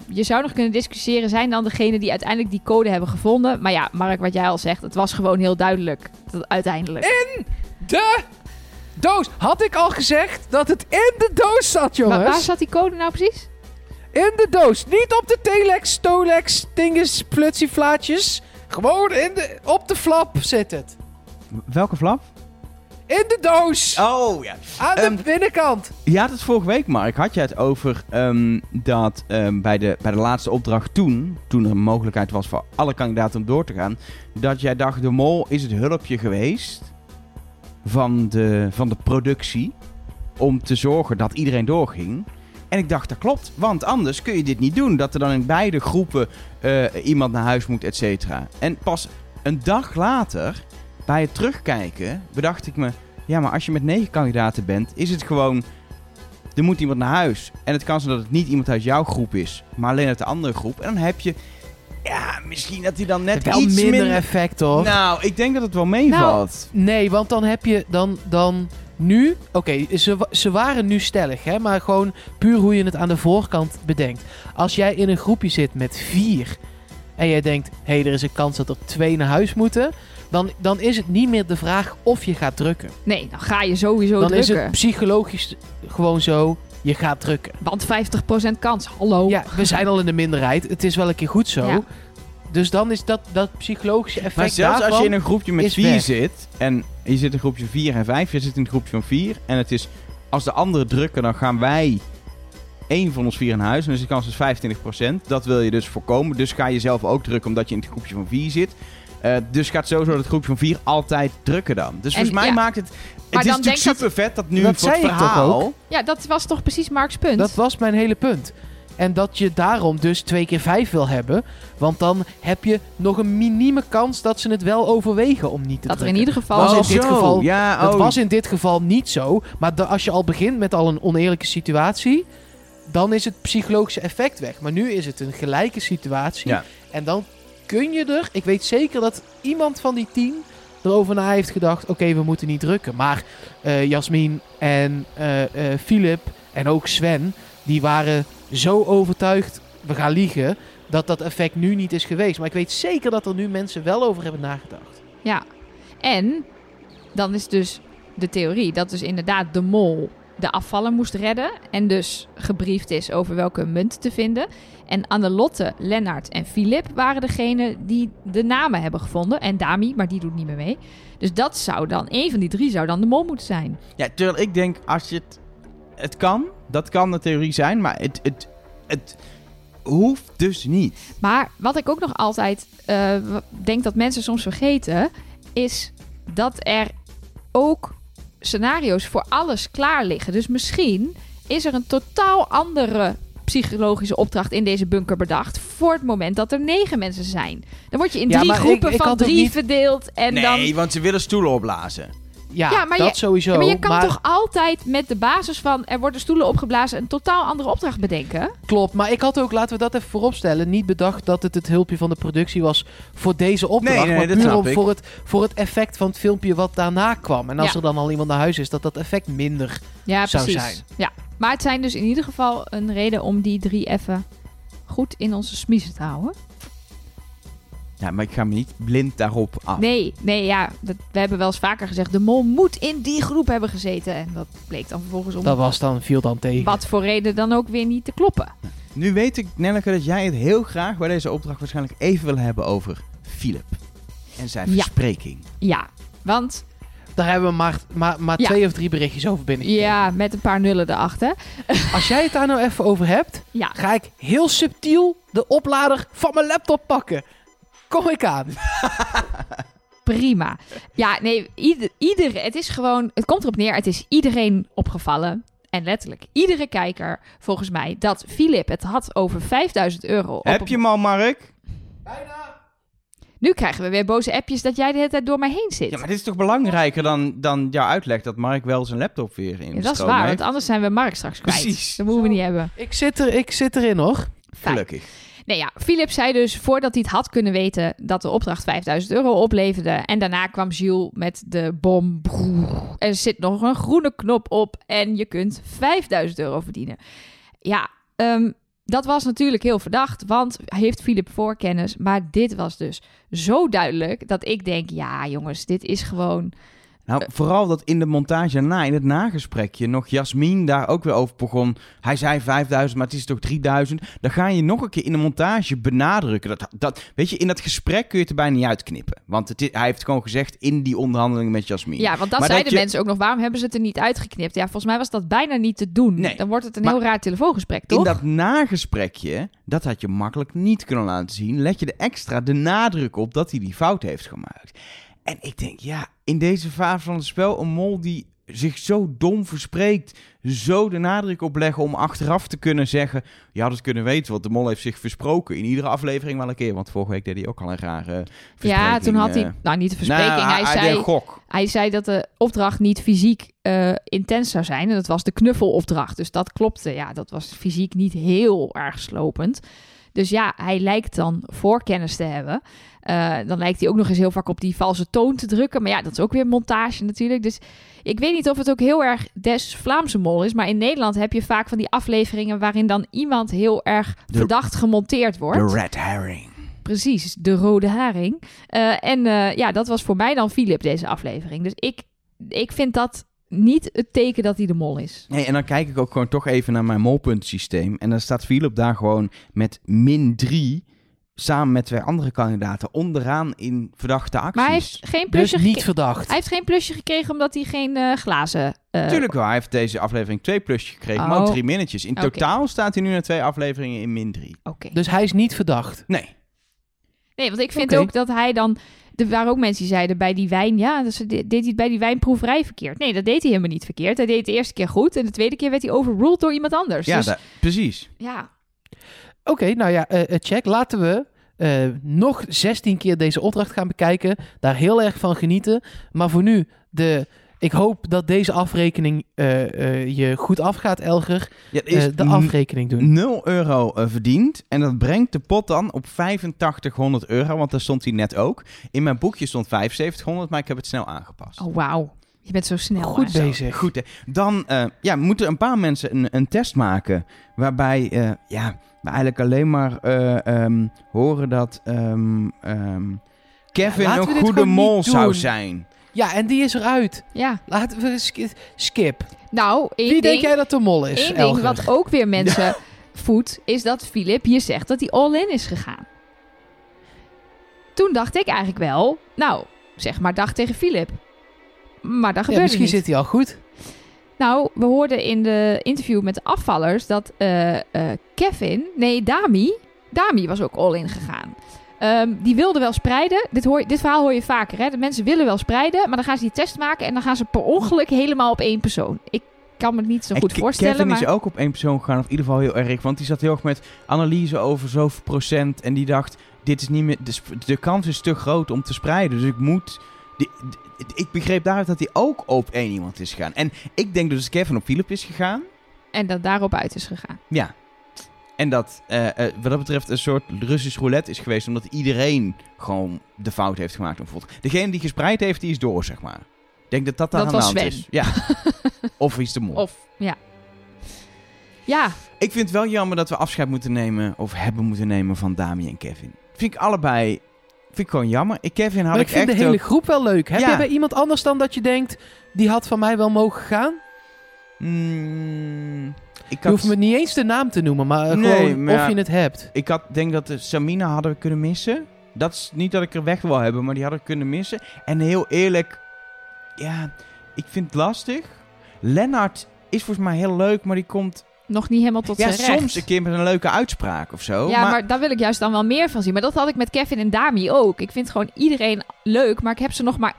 B: je zou nog kunnen discussiëren, zijn dan degene die uiteindelijk die code hebben gevonden? Maar ja, Mark, wat jij al zegt, het was gewoon heel duidelijk dat uiteindelijk.
A: De doos! Had ik al gezegd dat het in de doos zat, jongens?
B: waar zat die code nou precies?
A: In de doos. Niet op de telex, stolex, dinges, plutsieflaatjes. Gewoon in de, op de flap zit het.
C: Welke flap?
A: In de doos.
C: Oh, ja.
A: Aan de
C: Ehm,
A: binnenkant.
C: Je had het vorige week, Mark, had je het over ehm, dat ehm, bij, de, bij de laatste opdracht toen, toen er een mogelijkheid was voor alle kandidaten om door te gaan, dat jij dacht, de mol is het hulpje geweest van de, van de productie om te zorgen dat iedereen doorging. En ik dacht, dat klopt, want anders kun je dit niet doen. Dat er dan in beide groepen eh, iemand naar huis moet, et cetera. En pas een dag later, bij het terugkijken, bedacht ik me... Ja, maar als je met negen kandidaten bent, is het gewoon... Er moet iemand naar huis. En het kan zijn dat het niet iemand uit jouw groep is, maar alleen uit de andere groep. En dan heb je... Ja, misschien dat hij dan net
A: Wel
C: iets
A: minder,
C: minder...
A: effect, toch?
C: Nou, ik denk dat het wel meevalt.
A: Nee, want dan heb je dan, dan nu... Oké, ze, ze waren nu stellig, hè? Maar gewoon puur hoe je het aan de voorkant bedenkt. Als jij in een groepje zit met vier... en jij denkt, hé, hey, er is een kans dat er twee naar huis moeten... Dan, dan is het niet meer de vraag of je gaat drukken.
B: Nee, dan ga je sowieso
A: dan is
B: drukken.
A: het psychologisch gewoon zo, je gaat drukken.
B: Want 50% kans, hallo.
A: Ja, we zijn al in de minderheid. Het is wel een keer goed zo.
B: Ja.
A: Dus dan is dat, dat psychologische effect
C: Maar zelfs als je in een groepje met vier
A: weg.
C: zit... en je zit in een groepje vier en vijf... je zit in een groepje van vier... en het is... als de anderen drukken, dan gaan wij... één van ons vier in huis. En dus de kans is 25%. Dat wil je dus voorkomen. Dus ga je zelf ook drukken omdat je in het groepje van vier zit. Eh, dus gaat sowieso het groepje van vier altijd drukken dan. Dus volgens mij
B: ja.
C: maakt het...
B: Maar
C: Het is natuurlijk
B: dat-
C: super vet dat nu
A: Dat
C: voor het
A: zei ik toch
C: verhaal...
A: ook?
B: Ja, dat was toch precies Mark's punt.
A: Dat was mijn hele punt. En dat je daarom dus twee keer vijf wil hebben. Want dan heb je nog een minieme kans dat ze het wel overwegen om niet te
B: Dat er in
A: drukken.
B: ieder geval...
A: Was in
C: Oh,
A: dit
C: zo.
A: geval-
C: Ja,
A: Dat
C: oh.
A: was in dit geval niet zo. Maar als je al begint met al een oneerlijke situatie... dan is het psychologische effect weg. Maar nu is het een gelijke situatie.
C: Ja.
A: En dan kun je er... Ik weet zeker dat iemand van die tien erover na heeft gedacht... oké, we moeten niet drukken. Maar eh Jasmin en eh, eh, Philip en ook Sven... die waren zo overtuigd, we gaan liegen, dat dat effect nu niet is geweest. Maar ik weet zeker dat er nu mensen wel over hebben nagedacht.
B: Ja. En dan is dus de theorie dat dus inderdaad de mol de afvallen moest redden. En dus gebriefd is over welke munt te vinden. En Annelotte, Lennart en Filip waren degene die de namen hebben gevonden. En Dami, maar die doet niet meer mee. Dus dat zou dan, een van die drie zou dan de mol moeten zijn.
C: Ja, terwijl ik denk, als je het... Het kan, dat kan de theorie zijn, maar het, het, het hoeft dus niet.
B: Maar wat ik ook nog altijd eh, denk dat mensen soms vergeten, is dat er ook scenario's voor alles klaar liggen. Dus misschien is er een totaal andere psychologische opdracht in deze bunker bedacht voor het moment dat er negen mensen zijn. Dan word je in drie groepen
A: ik
B: van drie
A: niet-
B: verdeeld en
C: nee,
B: dan
C: want ze willen stoelen opblazen.
A: Ja,
B: Ja, maar
A: dat
B: je-
A: sowieso.
B: Maar je kan
A: maar-
B: toch altijd met de basis van er worden stoelen opgeblazen een totaal andere opdracht bedenken?
A: Klopt, maar ik had ook, laten we dat even vooropstellen, niet bedacht dat het het hulpje van de productie was voor deze opdracht.
C: Nee, nee,
A: maar
C: dat
A: puur
C: snap
A: om
C: ik.
A: voor het, voor het effect van het filmpje wat daarna kwam. En als
B: Ja.
A: er dan al iemand naar huis is, dat dat effect minder.
B: Ja,
A: Zou
B: precies.
A: zijn.
B: Ja, maar het zijn dus in ieder geval een reden om die drie even goed in onze smiezen te houden.
C: Ja, maar ik ga me niet blind daarop af.
B: Nee, nee, ja, dat, we hebben wel eens vaker gezegd, de mol moet in die groep hebben gezeten. En dat bleek dan vervolgens om
A: Dat was dan, viel dan tegen.
B: wat voor reden dan ook weer niet te kloppen.
C: Nu weet ik, Nelleke, dat jij het heel graag bij deze opdracht waarschijnlijk even wil hebben over Philip. En zijn
B: Ja.
C: verspreking.
B: Ja, want
A: Daar hebben we maar, maar, maar
B: Ja.
A: twee of drie berichtjes over binnen.
B: ja, met een paar nullen erachter.
A: Als jij het daar nou even over hebt,
B: Ja,
A: ga ik heel subtiel de oplader van mijn laptop pakken. Kom ik aan.
B: prima. Ja, nee, ieder, ieder, het is gewoon, het komt erop neer, het is iedereen opgevallen. En letterlijk, iedere kijker, volgens mij, dat Philip het had over 5000 euro. op
C: Heb je hem al, Mark?
B: Nu krijgen we weer boze appjes dat jij de hele tijd door mij heen zit.
C: Ja, maar dit is toch belangrijker dan, dan jouw uitleg dat Mark wel zijn laptop weer in
B: Ja, dat is waar,
C: heeft?
B: want anders zijn we Mark straks kwijt.
C: Precies.
B: Dat moeten we niet hebben.
A: Ik zit, er, ik zit erin hoor.
B: Fijn.
C: Gelukkig.
B: Ja, Philip zei dus voordat hij het had kunnen weten dat de opdracht 5000 euro opleverde. En daarna kwam Jules met de bom. Er zit nog een groene knop op en je kunt 5000 euro verdienen. Ja, ehm, dat was natuurlijk heel verdacht, want heeft Philip voorkennis. Maar dit was dus zo duidelijk dat ik denk, ja jongens, dit is gewoon...
C: Nou, vooral dat in de montage na, in het nagesprekje, nog Jasmin daar ook weer over begon. Hij zei 5000, maar het is toch 3000. Dan ga je nog een keer in de montage benadrukken. Dat, dat, weet je, in dat gesprek kun je het er bijna niet uitknippen. Want het, hij heeft gewoon gezegd in die onderhandeling met Jasmin.
B: Ja, want dat
C: Maar
B: zeiden
C: dat je-
B: mensen ook nog. Waarom hebben ze het er niet uitgeknipt? Ja, volgens mij was dat bijna niet te doen.
C: Nee.
B: Dan wordt het een heel raar telefoongesprek, toch?
C: In dat nagesprekje, dat had je makkelijk niet kunnen laten zien, let je er extra de nadruk op dat hij die fout heeft gemaakt. En ik denk, ja, in deze fase van het spel, een mol die zich zo dom verspreekt, zo de nadruk op leggen om achteraf te kunnen zeggen, je had het kunnen weten, want de mol heeft zich versproken in iedere aflevering wel een keer, want vorige week deed hij ook al een rare
B: ja,
C: verspreking,
B: toen had hij...
C: eh.
B: Nou, niet de verspreking.
C: Nou,
B: hij,
C: deed
B: zei,
C: gok.
B: hij zei dat de opdracht niet fysiek eh, intens zou zijn. En dat was de knuffelopdracht. Dus dat klopte. Ja, dat was fysiek niet heel erg slopend. Dus ja, hij lijkt dan voorkennis te hebben. Eh, dan lijkt hij ook nog eens heel vaak op die valse toon te drukken. Maar ja, dat is ook weer montage natuurlijk. Dus ik weet niet of het ook heel erg des Vlaamse mol is. Maar in Nederland heb je vaak van die afleveringen... waarin dan iemand heel erg verdacht gemonteerd wordt.
C: De red herring.
B: Precies, de rode haring. Eh, en eh, ja, dat was voor mij dan Philip deze aflevering. Dus ik, ik vind dat niet het teken dat hij de mol is.
C: Nee, en dan kijk ik ook gewoon toch even naar mijn molpuntensysteem. En dan staat Philip daar gewoon met min 3 samen met twee andere kandidaten onderaan in verdachte acties.
B: Maar hij heeft geen
A: Dus
B: plusje,
A: niet verdacht.
B: hij heeft geen plusje gekregen omdat hij geen eh, glazen... eh,
C: Tuurlijk wel, hij heeft deze aflevering twee plusjes gekregen, maar ook
B: Oh.
C: drie minnetjes. In totaal staat hij nu na twee afleveringen in min 3.
B: Oké.
A: Dus hij is niet verdacht.
C: Nee.
B: Nee, want ik vind ook dat hij dan... Er waren ook mensen die zeiden bij die wijn... Ja, dus de- deed hij het bij die wijnproeverij verkeerd. Nee, dat deed hij helemaal niet verkeerd. Hij deed het de eerste keer goed. En de tweede keer werd hij overruled door iemand anders.
C: Ja,
B: dus,
C: da- precies.
B: ja.
A: Oké, nou ja, eh, eh, check. Laten we eh, nog 16 keer deze opdracht gaan bekijken. Daar heel erg van genieten. Maar voor nu, de, ik hoop dat deze afrekening eh, eh, je goed afgaat, Elger.
C: Ja,
A: Eh, de afrekening doen.
C: 0 euro verdiend. En dat brengt de pot dan op 8500 euro, want daar stond hij net ook. In mijn boekje stond 7500, maar ik heb het snel aangepast.
B: Oh, wauw. Je bent zo snel.
A: Goed bezig.
C: Goed, hè. dan eh, ja, moeten een paar mensen een, een test maken. Waarbij eh, ja, we eigenlijk alleen maar eh, ehm, horen dat ehm, ehm, Kevin
A: we
C: een goede mol
A: niet
C: zou
A: doen.
C: zijn.
A: Ja, en die is eruit.
B: Ja,
A: Laten we sk- skip.
B: nou,
A: Wie
B: ding,
A: denk jij dat de mol is,
B: één ding wat ook weer mensen voedt, is dat Philip hier zegt dat hij all-in is gegaan. Toen dacht ik eigenlijk wel, nou, zeg maar dag tegen Philip. Maar dat
A: Ja,
B: gebeurde
A: misschien
B: niet.
A: zit hij al goed.
B: Nou, we hoorden in de interview met de afvallers dat eh, eh, Kevin, nee, Dami, Dami was ook all-in gegaan. Ehm, die wilde wel spreiden. Dit, hoor, dit verhaal hoor je vaker. Hè? De mensen willen wel spreiden, maar dan gaan ze die test maken en dan gaan ze per ongeluk helemaal op één persoon. Ik kan me het niet zo goed voorstellen.
C: Kevin
B: maar...
C: is ook op één persoon gegaan, of in ieder geval heel erg. Want die zat heel erg met analyse over zoveel procent. En die dacht, dit is niet meer, de, kans is te groot om te spreiden. Dus ik moet... Die, ik begreep daaruit dat hij ook op één iemand is gegaan. En ik denk dus dat Kevin op Philip is gegaan.
B: En dat daarop uit is gegaan.
C: Ja. En dat eh, eh, wat dat betreft een soort Russisch roulette is geweest. Omdat iedereen gewoon de fout heeft gemaakt. Bijvoorbeeld. Degene die gespreid heeft, die is door, zeg maar. Ik denk dat dat daar
B: Dat
C: aan de
B: was
C: hand
B: Sven.
C: is. Ja. of is de mol.
B: Of, ja. Ja,
C: Ik vind het wel jammer dat we afscheid moeten nemen, of hebben moeten nemen van Dami en Kevin. Vind ik allebei, vind ik gewoon jammer. Ik, Kevin had
A: Maar ik
C: ik
A: vind de
C: echt
A: hele
C: ook-
A: groep wel leuk. Heb
C: Ja.
A: jij bij iemand anders dan dat je denkt... die had van mij wel mogen gaan?
C: Mm, ik
A: Je hoeft
C: had,
A: me niet eens de naam te noemen, maar, eh,
C: Nee,
A: gewoon
C: maar
A: of
C: ja.
A: je het hebt.
C: ik had, denk dat de Samina hadden we kunnen missen. Dat is niet dat ik er weg wil hebben, maar die hadden we kunnen missen. En heel eerlijk, ja, ik vind het lastig. Lennart is volgens mij heel leuk, maar die komt
B: nog niet helemaal tot
C: ja,
B: zijn recht.
C: soms een keer met een leuke uitspraak of zo.
B: Ja, maar... daar wil ik juist dan wel meer van zien. Maar dat had ik met Kevin en Dami ook. Ik vind gewoon iedereen leuk, maar ik heb ze nog maar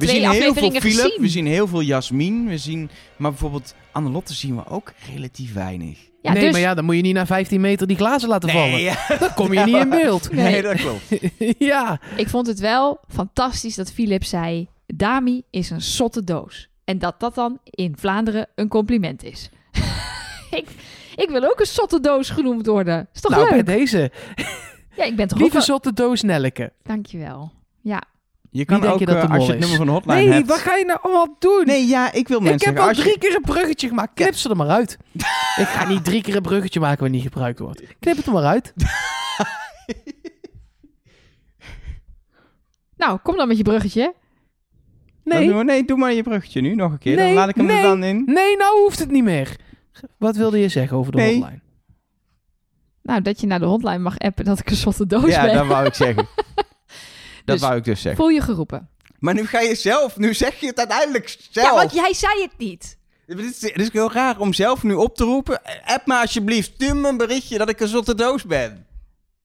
C: We
B: twee
C: zien heel veel Philip,
B: gezien.
C: we zien heel veel Jasmin, we zien, maar bijvoorbeeld Annelotte zien we ook relatief weinig.
B: Ja,
A: nee,
B: dus,
A: maar ja, dan moet je niet na 15 meter die glazen laten vallen.
C: ja.
A: Dan kom je niet in beeld.
C: Nee,
B: Nee.
C: dat klopt.
A: ja.
B: ik vond het wel fantastisch dat Philip zei... Dami is een zotte doos. En dat dat dan in Vlaanderen een compliment is. ik, ik wil ook een zotte doos genoemd worden. Is toch
A: Nou, bij
B: leuk?
A: deze.
B: Ja, ik ben toch ook
A: Lieve
B: wel...
A: zotte doos Nelke.
B: Dankjewel. Ja,
C: Je kan
A: denk
C: ook,
A: je dat
C: eh,
A: de
C: als je het nummer van de hotline
A: Nee,
C: hebt...
A: wat ga je nou allemaal doen?
C: Nee, ja, ik wil
A: ik
C: mensen
A: heb
C: zeggen,
A: al
C: je-
A: drie keer een bruggetje gemaakt. Knip ze er maar uit. ik ga niet drie keer een bruggetje maken waar niet gebruikt wordt. Knip het er maar uit.
B: nou, kom dan met je bruggetje.
A: Nee,
C: Dan- nee, doe maar je bruggetje nu nog een keer.
A: Nee,
C: dan laat ik hem
A: nee.
C: er dan in.
A: nee, nou hoeft het niet meer. Wat wilde je zeggen over de
C: Nee.
A: hotline?
B: Nou, dat je naar de hotline mag appen dat ik een zotte doos
C: Ja,
B: ben.
C: dat wou ik zeggen. Dat
B: Dus-
C: wou ik dus zeggen.
B: Voel je geroepen.
C: Maar nu ga je zelf, nu zeg je het uiteindelijk zelf.
B: Ja, want jij zei het niet.
C: Het is, het is heel raar om zelf nu op te roepen. App me alsjeblieft, stuur me een berichtje dat ik een zotte doos ben.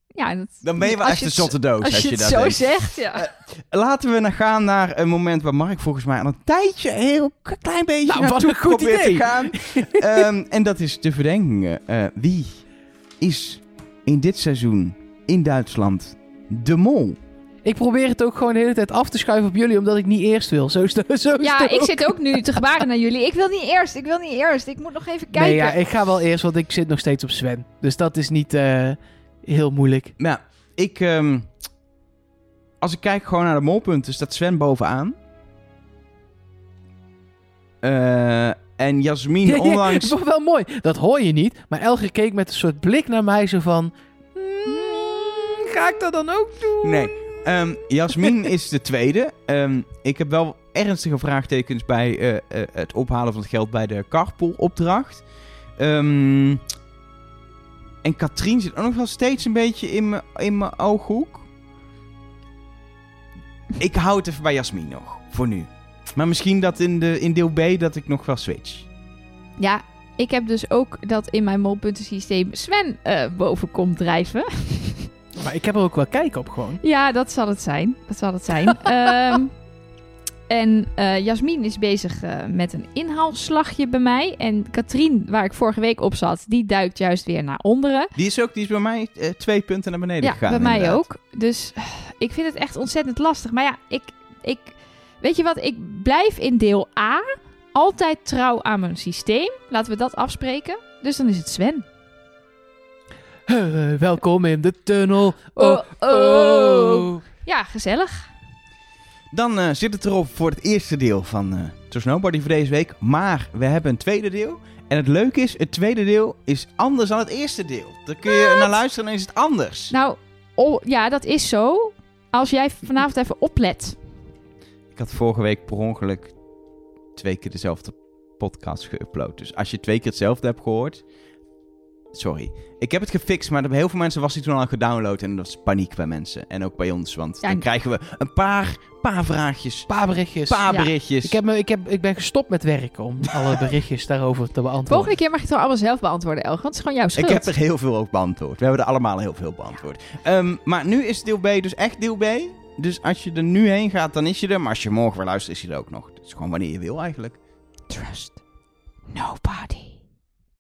B: Ja, dat,
C: Dan ben je wel echt een zotte doos als,
B: Als je
C: dat
B: zo
C: denkt.
B: zegt, ja.
C: Laten we dan gaan naar een moment waar Mark volgens mij al een tijdje heel klein beetje
A: Nou, wat
C: naartoe
A: een goed
C: probeert
A: idee.
C: te gaan. Ehm, en dat is de verdenkingen. Eh, wie is in dit seizoen in Duitsland de mol?
A: Ik probeer het ook gewoon de hele tijd af te schuiven op jullie, omdat ik niet eerst wil. Zo is het, zo is
B: Ja, ik zit ook nu te gebaren naar jullie. Ik wil niet eerst, ik wil niet eerst. Ik moet nog even kijken.
A: Nee, ja, ik ga wel eerst, want ik zit nog steeds op Sven. Dus dat is niet eh, heel moeilijk.
C: Nou, ik... ehm, als ik kijk gewoon naar de molpunten, staat Sven bovenaan. Eh, en Jasmin,
A: Ja, ja,
C: ondanks...
A: dat is wel mooi. Dat hoor je niet. Maar Elger keek met een soort blik naar mij zo van... "Hmm, ga ik dat dan ook doen?
C: Nee. Ehm Jasmin is de tweede. Ehm, ik heb wel ernstige vraagtekens bij eh, eh, het ophalen van het geld bij de carpool-opdracht. Ehm, en Katrien zit ook nog wel steeds een beetje in mijn- in mijn ooghoek. Ik hou het even bij Jasmin nog, voor nu. Maar misschien dat in, de, in deel B dat ik nog wel switch.
B: Ja, ik heb dus ook dat in mijn molpuntensysteem Sven eh, boven komt drijven.
A: Maar ik heb er ook wel kijk op gewoon.
B: Ja, dat zal het zijn. Dat zal het zijn. Ehm, en eh Jasmin is bezig eh, met een inhaalslagje bij mij. En Katrien, waar ik vorige week op zat, die duikt juist weer naar onderen.
C: Die is ook die is bij mij eh, twee punten naar beneden
B: Ja,
C: gegaan.
B: bij mij
C: inderdaad.
B: ook. Dus ik vind het echt ontzettend lastig. Maar ja, ik, ik, weet je wat? Ik blijf in deel A altijd trouw aan mijn systeem. Laten we dat afspreken. Dus dan is het Sven.
A: Eh, welkom in de tunnel.
B: Oh,
A: Oh,
B: oh.
A: oh.
B: Ja, gezellig.
C: Dan eh, zit het erop voor het eerste deel van uh, Trust Nobody voor deze week. Maar we hebben een tweede deel. En het leuke is, het tweede deel is anders dan het eerste deel. Daar kun je naar luisteren en is het anders.
B: Nou, oh, ja, dat is zo. Als jij vanavond even oplet.
C: Ik had vorige week per ongeluk twee keer dezelfde podcast geüpload. Dus als je twee keer hetzelfde hebt gehoord... Sorry. Ik heb het gefixt, maar bij heel veel mensen was hij toen al gedownload. En dat was paniek bij mensen. En ook bij ons. Want
B: Ja,
C: dan krijgen we een paar, paar vraagjes,
A: Paar berichtjes.
C: paar
B: Ja.
C: berichtjes.
A: Ik, heb me, ik, heb, ik ben gestopt met werken om alle berichtjes daarover te beantwoorden.
B: Volgende keer mag je het wel allemaal zelf beantwoorden, Elge. Want het is gewoon jouw schuld.
C: Ik heb er heel veel ook beantwoord. We hebben er allemaal heel veel beantwoord. Ehm, maar nu is deel B dus echt deel B. Dus als je er nu heen gaat, dan is je er. Maar als je morgen weer luistert, is hij er ook nog. Het is gewoon wanneer je wil eigenlijk.
B: Trust nobody.